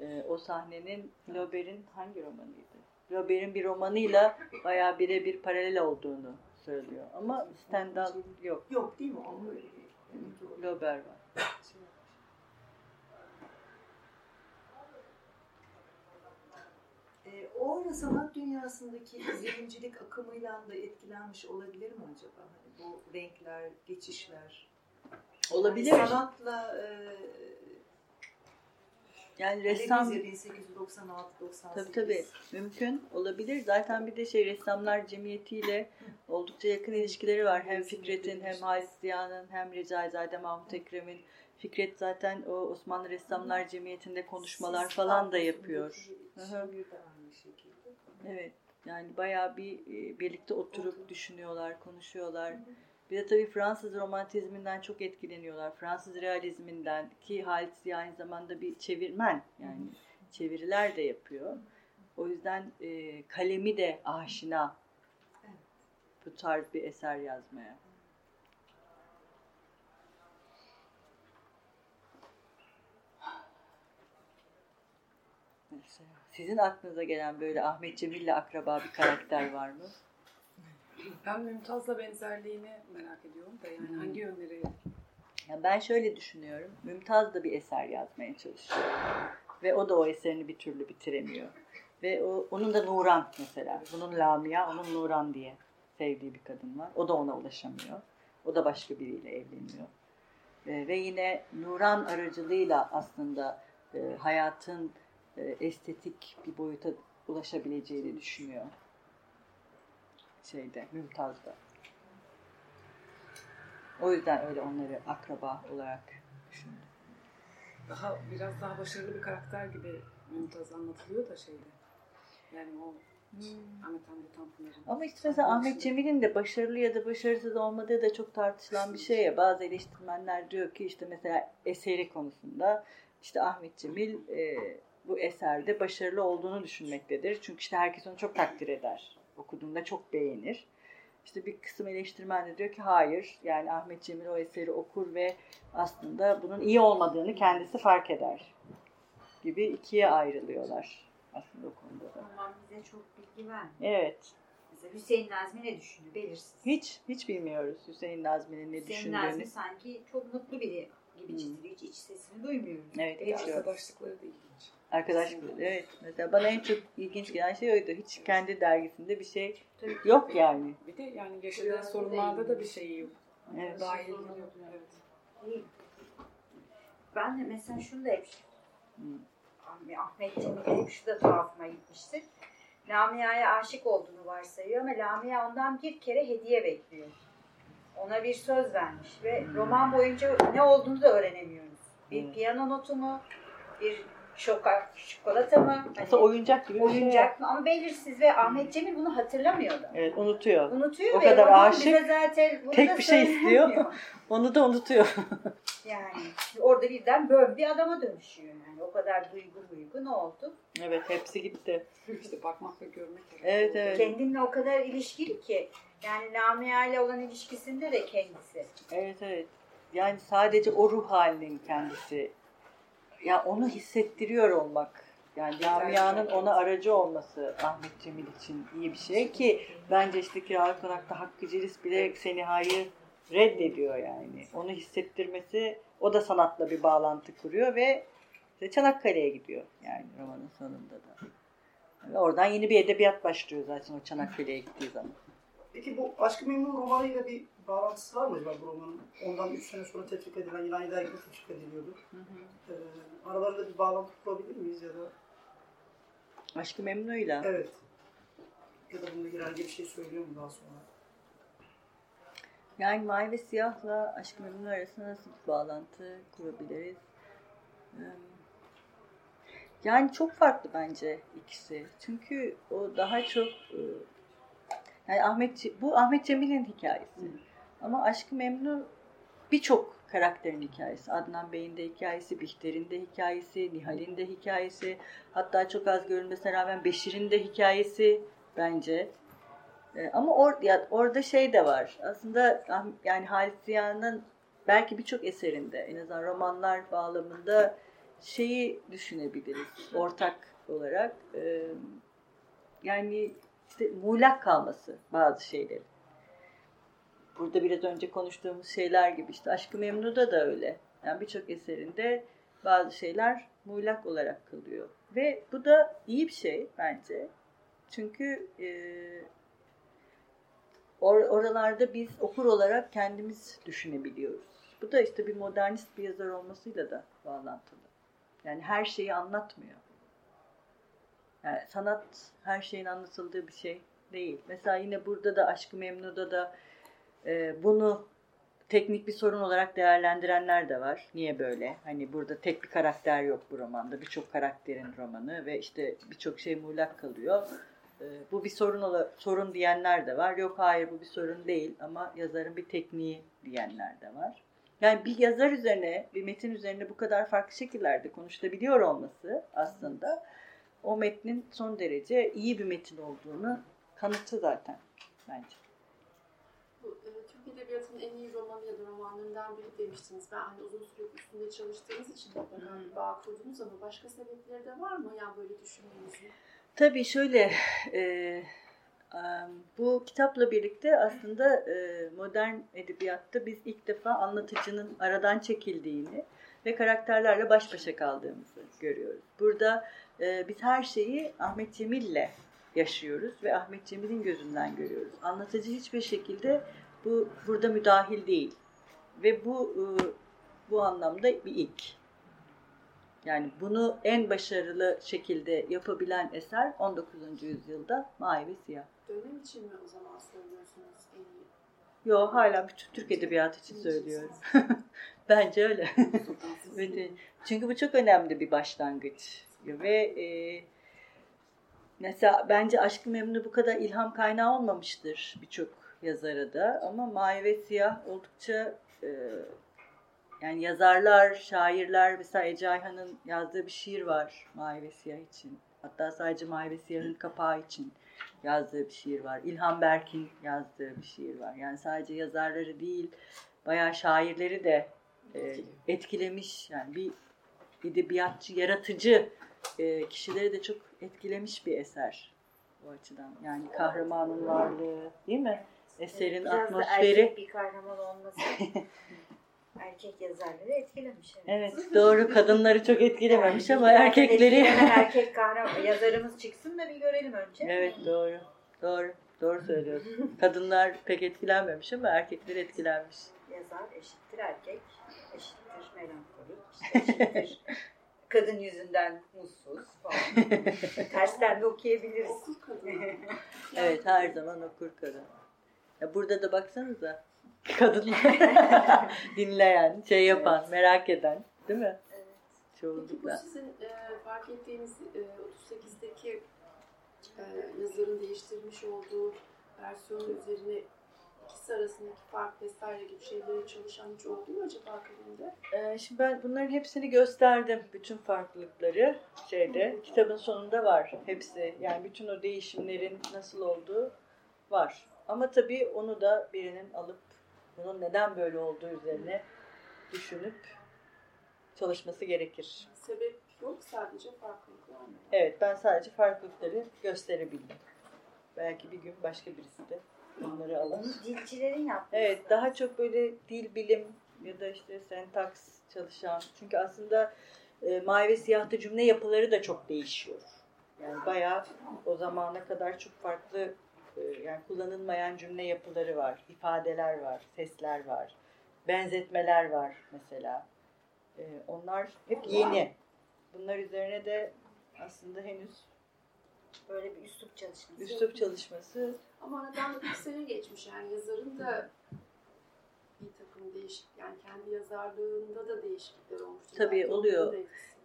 E, o sahnenin Flaubert'in hangi romanıydı? Flaubert'in bir romanıyla bayağı birebir paralel olduğunu söylüyor. Ama Stendhal yok. Yok değil mi? Onu Flaubert var. E, o ara sanat dünyasındaki izleyicilik akımıyla da etkilenmiş olabilir mi acaba? Hani bu renkler, geçişler. Olabilir. Hani sanatla e, Yani ressam ressam 1896-98. tabii tabii mümkün olabilir. Zaten bir de şey ressamlar cemiyetiyle oldukça yakın ilişkileri var. Hem Fikret'in hem Halis Ziya'nın hem Recaizade Mahmut Ekrem'in. Fikret zaten o Osmanlı Ressamlar Cemiyeti'nde konuşmalar falan da yapıyor. Evet. Yani bayağı bir e, birlikte oturup düşünüyorlar, konuşuyorlar. Bir de tabii Fransız romantizminden çok etkileniyorlar. Fransız realizminden ki Halit aynı zamanda bir çevirmen yani çeviriler de yapıyor. O yüzden e, kalemi de aşina bu tarz bir eser yazmaya. Sizin aklınıza gelen böyle Ahmet Cemil'le akraba bir karakter var mı? Ben Mümtaz'la benzerliğini merak ediyorum da yani hangi yönleri Ya ben şöyle düşünüyorum. Mümtaz da bir eser yazmaya çalışıyor. Ve o da o eserini bir türlü bitiremiyor. Ve o, onun da Nuran mesela. Bunun Lamia, onun Nuran diye sevdiği bir kadın var. O da ona ulaşamıyor. O da başka biriyle evleniyor. Ee, ve yine Nuran aracılığıyla aslında e, hayatın e, estetik bir boyuta ulaşabileceğini düşünüyor. Şeyde, Mümtaz'da. O yüzden öyle onları akraba olarak düşündüm. daha biraz daha başarılı bir karakter gibi Mümtaz anlatılıyor da şeyde. Yani o Ahmet Hamdi Tanpınar'ın. Ama işte mesela Ahmet Cemil'in de başarılı ya da başarısız olmadığı da çok tartışılan bir şey ya. Bazı eleştirmenler diyor ki işte mesela eseri konusunda işte Ahmet Cemil e, bu eserde başarılı olduğunu düşünmektedir. Çünkü işte herkes onu çok takdir eder. Okuduğunda çok beğenir. İşte bir kısım eleştirmen de diyor ki hayır yani Ahmet Cemil o eseri okur ve aslında bunun iyi olmadığını kendisi fark eder gibi ikiye ayrılıyorlar aslında o konuda da. Ama bize çok bilgi vermiyor. Evet. Mesela Hüseyin Nazmi ne düşündü belirsiz. Hiç hiç bilmiyoruz Hüseyin Nazmi'nin ne Hüseyin düşündüğünü. Nazmi sanki çok mutlu biri gibi Hmm. çiziliyor. Hiç iç sesini duymuyoruz. Evet, hiç arkadaşlıkları da. Arkadaş evet mesela bana en çok ilginç gelen şey oydu. Hiç kendi dergisinde bir şey Tabii. yok yani. Bir de yani yaşadığı sorunlarda da bir şeyi yok. Evet. Dahil yok. Evet. Ben de mesela şunu da hep Hmm. Ah- Ahmet Cemil'e hep şu da tuhafıma gitmiştir. Lamia'ya aşık olduğunu varsayıyor ama Lamia ondan bir kere hediye bekliyor. Ona bir söz vermiş ve Hmm. roman boyunca ne olduğunu da öğrenemiyoruz. Bir piyano notu mu, bir şoka, çikolata mı? Hani Aslında oyuncak gibi bir şey. oyuncak mı? Ama belirsiz ve Ahmet Cemil bunu hatırlamıyordu. Evet unutuyor. Unutuyor O ve kadar aşık, zaten bunu tek da bir şey istiyor. Onu da unutuyor. Yani orada birden böyle bir adama dönüşüyor yani. O kadar duygu duygu ne oldu? evet hepsi gitti. İşte bakmak ve görmek. Evet evet. Kendinle o kadar ilişkili ki. Yani Lamia ile olan ilişkisinde de kendisi. Evet evet. Yani sadece o ruh halinin kendisi. Ya onu hissettiriyor olmak. Yani Lamia'nın ona aracı olması Ahmet Cemil için iyi bir şey ki bence işte kiralık konakta Hakkı Ciris bile Seniha'yı reddediyor yani. Onu hissettirmesi o da sanatla bir bağlantı kuruyor ve işte Çanakkale'ye gidiyor yani romanın sonunda da. Ve oradan yeni bir edebiyat başlıyor zaten o Çanakkale'ye gittiği zaman. Peki bu Aşk-ı Memnu romanıyla bir bağlantısı var mı acaba bu romanın? Ondan 3 sene sonra tetkik edilen aynı dergide tetkik ediliyordu. Ee, aralarında bir bağlantı kurabilir miyiz ya da? Aşkı Memnu'yla. Evet. Ya da bununla ilgili herhangi bir şey söylüyor mu daha sonra? Yani Mavi ve Siyah'la Aşk-ı Memnu arasında nasıl bir bağlantı kurabiliriz? Yani çok farklı bence ikisi. Çünkü o daha çok e, yani Ahmet bu Ahmet Cemil'in hikayesi. Ama Aşk-ı Memnu birçok karakterin hikayesi. Adnan Bey'in de hikayesi, Bihter'in de hikayesi, Nihal'in de hikayesi. Hatta çok az görünmesine rağmen Beşir'in de hikayesi bence. Ee, Ama or, ya, orada şey de var. Aslında yani Halit Ziya'nın belki birçok eserinde en azından romanlar bağlamında şeyi düşünebiliriz ortak olarak. Ee, yani işte muğlak kalması bazı şeylerin. Burada biraz önce konuştuğumuz şeyler gibi işte Aşkı Memnu'da da öyle. Yani birçok eserinde bazı şeyler muğlak olarak kalıyor. Ve bu da iyi bir şey bence. Çünkü e, or- oralarda biz okur olarak kendimiz düşünebiliyoruz. Bu da işte bir modernist bir yazar olmasıyla da bağlantılı. Yani her şeyi anlatmıyor. Yani sanat her şeyin anlatıldığı bir şey değil. Mesela yine burada da Aşk-ı Memnu'da da e, bunu teknik bir sorun olarak değerlendirenler de var. Niye böyle? Hani burada tek bir karakter yok bu romanda. Birçok karakterin romanı ve işte birçok şey muğlak kalıyor. E, bu bir sorun ola, sorun diyenler de var. Yok hayır bu bir sorun değil ama yazarın bir tekniği diyenler de var. Yani bir yazar üzerine, bir metin üzerine bu kadar farklı şekillerde konuşulabiliyor olması aslında o metnin son derece iyi bir metin olduğunu kanıtı zaten bence. Edebiyatı'nın en iyi romanı ya da romanlarından biri demiştiniz. Ben hani uzun süre üstünde çalıştığınız için mutlaka bir bağ kurdunuz ama başka sebepleri de var mı yani böyle düşünmenizin? Tabii şöyle, e, bu kitapla birlikte aslında e, modern edebiyatta biz ilk defa anlatıcının aradan çekildiğini ve karakterlerle baş başa kaldığımızı görüyoruz. Burada e, biz her şeyi Ahmet Cemil'le yaşıyoruz ve Ahmet Cemil'in gözünden görüyoruz. Anlatıcı hiçbir şekilde bu burada müdahil değil ve bu e, bu anlamda bir ilk. Yani bunu en başarılı şekilde yapabilen eser 19. yüzyılda Mavi ve Siyah. Dönem için mi o zaman söylüyorsunuz en iyi? Yo hala bütün Türk edebiyatı için söylüyorum. Bence öyle. Çünkü bu çok önemli bir başlangıç. Ve e, mesela bence Aşk-ı Memnu bu kadar ilham kaynağı olmamıştır birçok yazara da. Ama Mavi ve Siyah oldukça e, yani yazarlar, şairler mesela Ece Ayhan'ın yazdığı bir şiir var Mavi ve Siyah için. Hatta sadece Mavi ve Siyah'ın kapağı için yazdığı bir şiir var. İlhan Berk'in yazdığı bir şiir var. Yani sadece yazarları değil, bayağı şairleri de e, etkilemiş. Yani bir edebiyatçı, yaratıcı e, kişileri de çok etkilemiş bir eser bu açıdan. Yani kahramanın varlığı, değil mi? Eserin Biraz da atmosferi. erkek bir kahraman olması erkek yazarları etkilemiş. Evet, doğru. Kadınları çok etkilememiş ama erkekleri. erkek kahraman yazarımız çıksın da bir görelim önce. Evet, doğru. Doğru. Doğru söylüyorsun. Kadınlar pek etkilenmemiş ama erkekler etkilenmiş. Yazar eşittir erkek, eşittir melankolik, işte eşittir kadın yüzünden mutsuz falan. Tersten de okuyabiliriz. Okul kadını. Evet, her zaman okur kadın. Ya burada da baksanıza. Kadınlar dinleyen, şey yapan, merak eden, değil mi? Peki bu çoğunlukla. sizin e, fark ettiğiniz e, 38'deki e, yazarın değiştirmiş olduğu versiyonun üzerine ikisi arasındaki fark vesaire gibi şeylere çalışan hiç oldu mu acaba kalemde? Ee, şimdi ben bunların hepsini gösterdim. Bütün farklılıkları şeyde. Kitabın sonunda var hepsi. Yani bütün o değişimlerin nasıl olduğu var. Ama tabii onu da birinin alıp bunun neden böyle olduğu üzerine düşünüp çalışması gerekir. Sebep yok sadece farklılıklar mı? Evet ben sadece farklılıkları gösterebildim. Belki bir gün başka birisi de bunları alır. Onu dilcilerin yaptığı. Evet, daha çok böyle dil bilim ya da işte sentaks çalışan. Çünkü aslında e, mavi ve siyahta cümle yapıları da çok değişiyor. Yani bayağı o zamana kadar çok farklı yani kullanılmayan cümle yapıları var, ifadeler var, sesler var, benzetmeler var mesela. E, onlar hep yeni. Bunlar üzerine de aslında henüz Böyle bir üslup çalışması. üslup çalışması Ama aradan da bir sene geçmiş yani yazarın da bir takım değişik yani kendi yazarlığında da değişiklikler olmuştur. Tabii, Belki oluyor.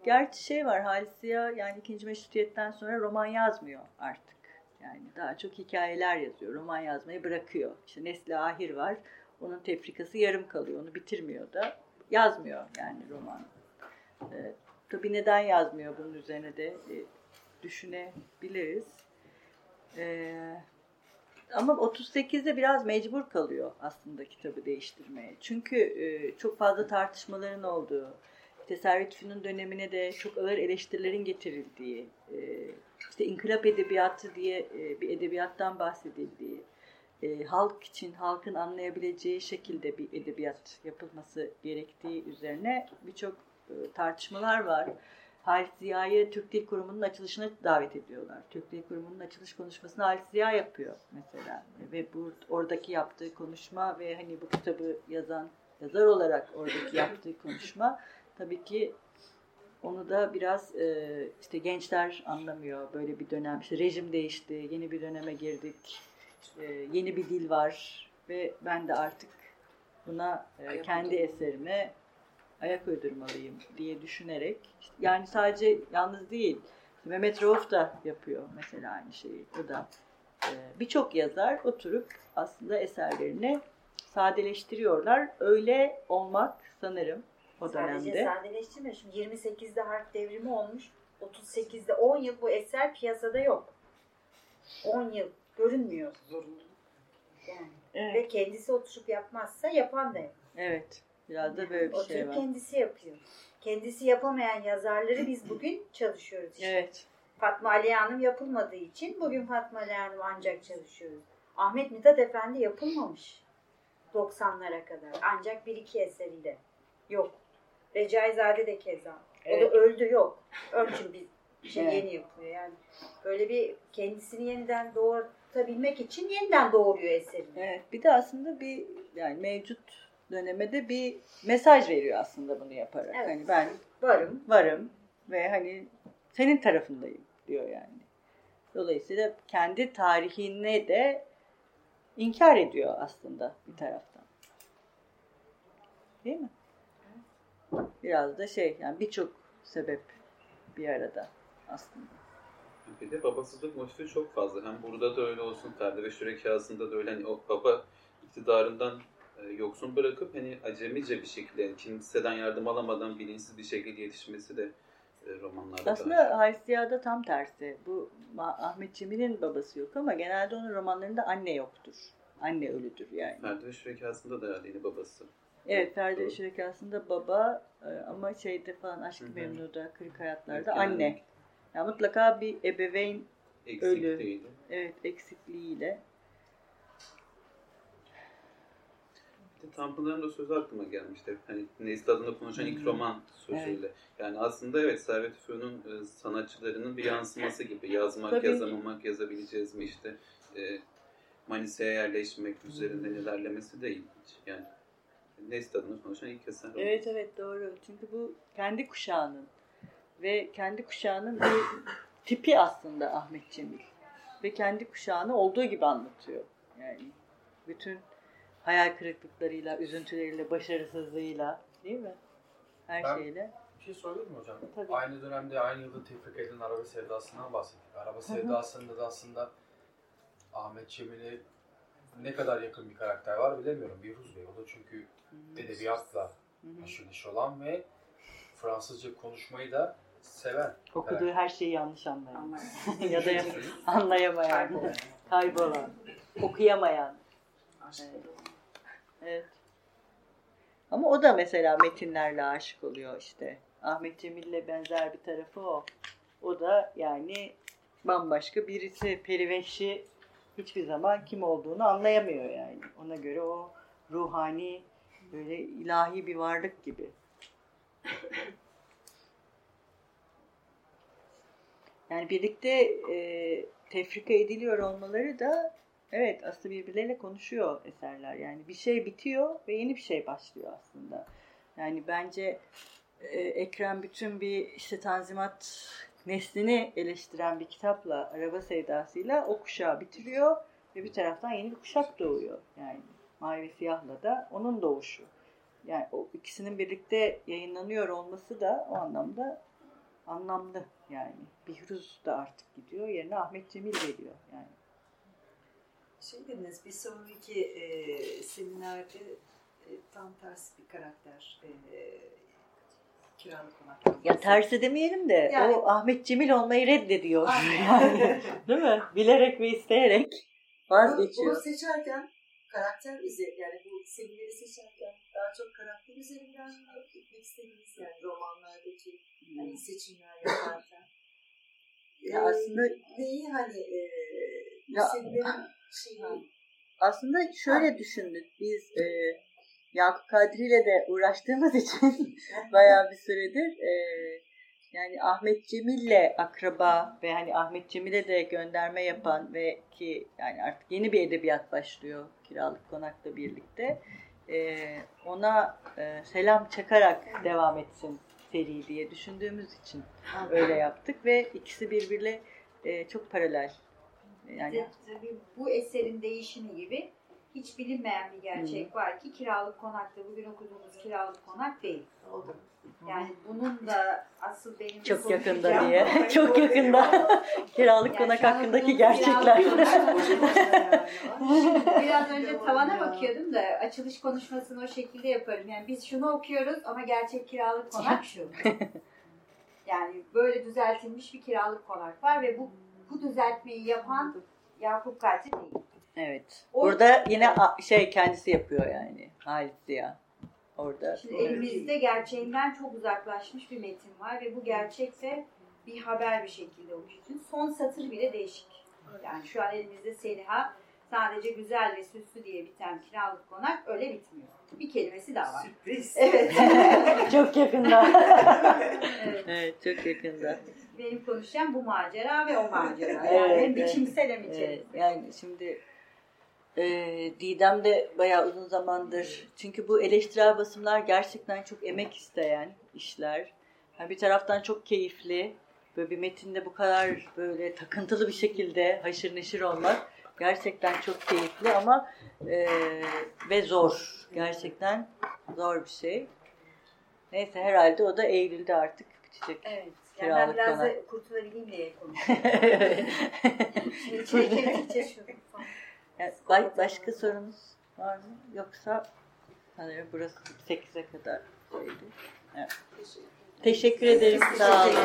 Gerçi şey var Halis Ziya yani ikinci meşrutiyetten sonra roman yazmıyor artık. Yani daha çok hikayeler yazıyor. Roman yazmayı bırakıyor. İşte Nesli Ahir var. Onun tefrikası yarım kalıyor. Onu bitirmiyor da. Yazmıyor yani roman. Ee, tabii neden yazmıyor bunun üzerine de e, düşünebiliriz. Ee, ama 38'de biraz mecbur kalıyor aslında kitabı değiştirmeye. Çünkü e, çok fazla tartışmaların olduğu, işte Servet Fünun dönemine de çok ağır eleştirilerin getirildiği, e, işte inkılap edebiyatı diye e, bir edebiyattan bahsedildiği, e, halk için halkın anlayabileceği şekilde bir edebiyat yapılması gerektiği üzerine birçok e, tartışmalar var. Halis Ziya'yı Türk Dil Kurumu'nun açılışına davet ediyorlar. Türk Dil Kurumu'nun açılış konuşmasını Halis Ziya yapıyor mesela. Ve bu oradaki yaptığı konuşma ve hani bu kitabı yazan yazar olarak oradaki yaptığı konuşma tabii ki onu da biraz e, işte gençler anlamıyor. Böyle bir dönem işte rejim değişti, yeni bir döneme girdik. E, yeni bir dil var ve ben de artık buna e, Ayak kendi eserime ayak uydurmalıyım diye düşünerek yani sadece yalnız değil Mehmet Rauf da yapıyor mesela aynı şeyi. O da e, birçok yazar oturup aslında eserlerini sadeleştiriyorlar. Öyle olmak sanırım o Sadece dönemde. sadeleştirme. Şimdi 28'de harf devrimi olmuş. 38'de 10 yıl bu eser piyasada yok. 10 yıl görünmüyor Zorunlu. yani. Evet. Ve kendisi oturup yapmazsa yapan da yok. evet. Biraz da böyle bir oturup şey var. kendisi yapıyor. Kendisi yapamayan yazarları biz bugün çalışıyoruz işte. Evet. Fatma Ali Hanım yapılmadığı için bugün Fatma Ali Hanım ancak çalışıyoruz. Ahmet Mithat Efendi yapılmamış 90'lara kadar. Ancak bir iki eseriyle. Yok. Recaizade de keza. O Evet. da öldü yok. Örçün bir şey Evet. yeni yapıyor yani. Böyle bir kendisini yeniden doğurtabilmek için yeniden doğuruyor eserini. Evet. Bir de aslında bir yani mevcut dönemede bir mesaj veriyor aslında bunu yaparak. Evet. Hani ben Varım. varım ve hani senin tarafındayım diyor yani. Dolayısıyla kendi tarihine de inkar ediyor aslında bir taraftan. Değil mi? Biraz da şey yani birçok sebep bir arada aslında. Bir de babasızlık motifi çok fazla. Hem burada da öyle olsun, Ferdi ve Şürekası'nda da öyle. Hani o baba iktidarından e, yoksun bırakıp hani acemice bir şekilde, yani kimseden yardım alamadan bilinçsiz bir şekilde yetişmesi de e, romanlarda da Aslında Halis Ziya'da tam tersi. Bu Ahmet Cemil'in babası yok ama genelde onun romanlarında anne yoktur. Anne ölüdür yani. Ferdi ve Şürekası'nda da herhalde yine babası. Evet Ferdi Doğru. Şürekası'nda baba e, ama şeyde falan hı. Memnu'da, Kırık Hayatlar'da Evet, yani- anne. Yani mutlaka bir ebeveyn Ölü. değil. evet eksikliğiyle. Tanpınar'ın da sözü aklıma gelmişti. Hani Nezli adında konuşan ilk roman sözüyle. Yani aslında evet Servet Fünun'un e, sanatçılarının bir yansıması gibi. Yazmak, Tabii. yazamamak, yazabileceğiz mi işte e, Manisa'ya yerleşmek üzerinden ilerlemesi değil. Yani Nezli adına konuşan ilk eser. Evet evet doğru. Çünkü bu kendi kuşağının ve kendi kuşağının bir tipi aslında Ahmet Cemil. Ve kendi kuşağını olduğu gibi anlatıyor. Yani bütün hayal kırıklıklarıyla, üzüntüleriyle, başarısızlığıyla değil mi? Her Ben- şeyle. bir şey sorabilir mi hocam? Tabii. Aynı dönemde aynı yılda tefrik edilen araba sevdasından bahsettik. Araba sevdasında da aslında Ahmet Cemil'e ne kadar yakın bir karakter var bilemiyorum. Biruz Bey. O da çünkü edebiyatla haşır neşir olan ve Fransızca konuşmayı da seven. Okuduğu her şeyi yanlış anlayan. Ya da anlayamayan, kaybolan, okuyamayan. Evet. Evet. Ama o da mesela metinlerle aşık oluyor işte. Ahmet Cemil'le benzer bir tarafı o. O da yani bambaşka birisi. Perivehşi hiçbir zaman kim olduğunu anlayamıyor yani. Ona göre o ruhani, böyle ilahi bir varlık gibi. Yani birlikte e, tefrika ediliyor olmaları da evet aslında birbirleriyle konuşuyor eserler. Yani bir şey bitiyor ve yeni bir şey başlıyor aslında. Yani bence e, Ekrem bütün bir işte tanzimat neslini eleştiren bir kitapla, Araba Sevdası'yla o kuşağı bitiriyor ve bir taraftan yeni bir kuşak doğuyor. Yani Mavi ve Siyah'la da onun doğuşu. Yani o ikisinin birlikte yayınlanıyor olması da o anlamda anlamlı yani. Bihruz da artık gidiyor. Yerine Ahmet Cemil geliyor yani. Şey dediniz bir sonraki e, seminerde e, tam tersi bir karakter e, kiralık. Ya tersi demeyelim de Yani- o Ahmet Cemil olmayı reddediyor. Yani, değil mi? Bilerek ve isteyerek vazgeçiyor. bunu seçerken karakter üzeri yani bu semineri seçerken daha çok karakter üzerinden gitmek istediniz yani romanlardaki hani seçimler yaparken? Ya Ee, aslında- neyi hani e, Ya- şeyi Aslında şöyle düşündük. Biz e, Yakup Kadri ile de uğraştığımız için bayağı bir süredir e, yani Ahmet Cemil'le akraba ve hani Ahmet Cemil'e de gönderme yapan ve ki yani artık yeni bir edebiyat başlıyor Kiralık Konak'la birlikte. E, ona e, selam çakarak devam etsin seri diye düşündüğümüz için öyle yaptık ve ikisi birbiriyle e, çok paralel. Yani bu eserin değişimi gibi hiç bilinmeyen bir gerçek var ki kiralık konakta bugün okuduğumuz kiralık konak değil. Yani bunun da asıl benim Çok yakında diye. Çok yakında. Kiralık Yani konak hakkındaki gerçekler. konak- Biraz önce tavana bakıyordum da açılış konuşmasını o şekilde yaparım. Yani biz şunu okuyoruz ama gerçek kiralık konak şu. Yani böyle düzeltilmiş bir kiralık konak var ve bu bu düzeltmeyi yapan Yakup Kadri değil. Evet. O- Burada yine şey kendisi yapıyor yani. Halit Ziya. Orada. Şimdi elimizde gerçeğinden çok uzaklaşmış bir metin var ve bu gerçekte bir haber bir şekilde oluştu. Son satır bile değişik. Yani şu an elimizde Seliha sadece güzel ve süslü diye biten kiralık konak öyle bitmiyor. Bir kelimesi daha var. Sürpriz. Evet. çok yakında. evet. evet çok yakında. Benim konuşacağım bu macera ve o macera. Yani Evet, hem evet. biçimsel hem Evet, içerisinde. yani şimdi e, Didem de bayağı uzun zamandır çünkü bu eleştirel basımlar gerçekten çok emek isteyen işler. Yani bir taraftan çok keyifli. Böyle bir metinde bu kadar böyle takıntılı bir şekilde haşır neşir olmak gerçekten çok keyifli ama e, ve zor. Gerçekten zor bir şey. Neyse herhalde o da Eylül'de artık bitecek. Evet. Yani ben biraz da kurtulabileyim diye konuşuyorum. Şimdi çekildikçe şu. Yani başka sorunuz var mı? Yoksa sanırım burası 8'e kadar şeydi. Evet. Teşekkür ederim. Sağ olun.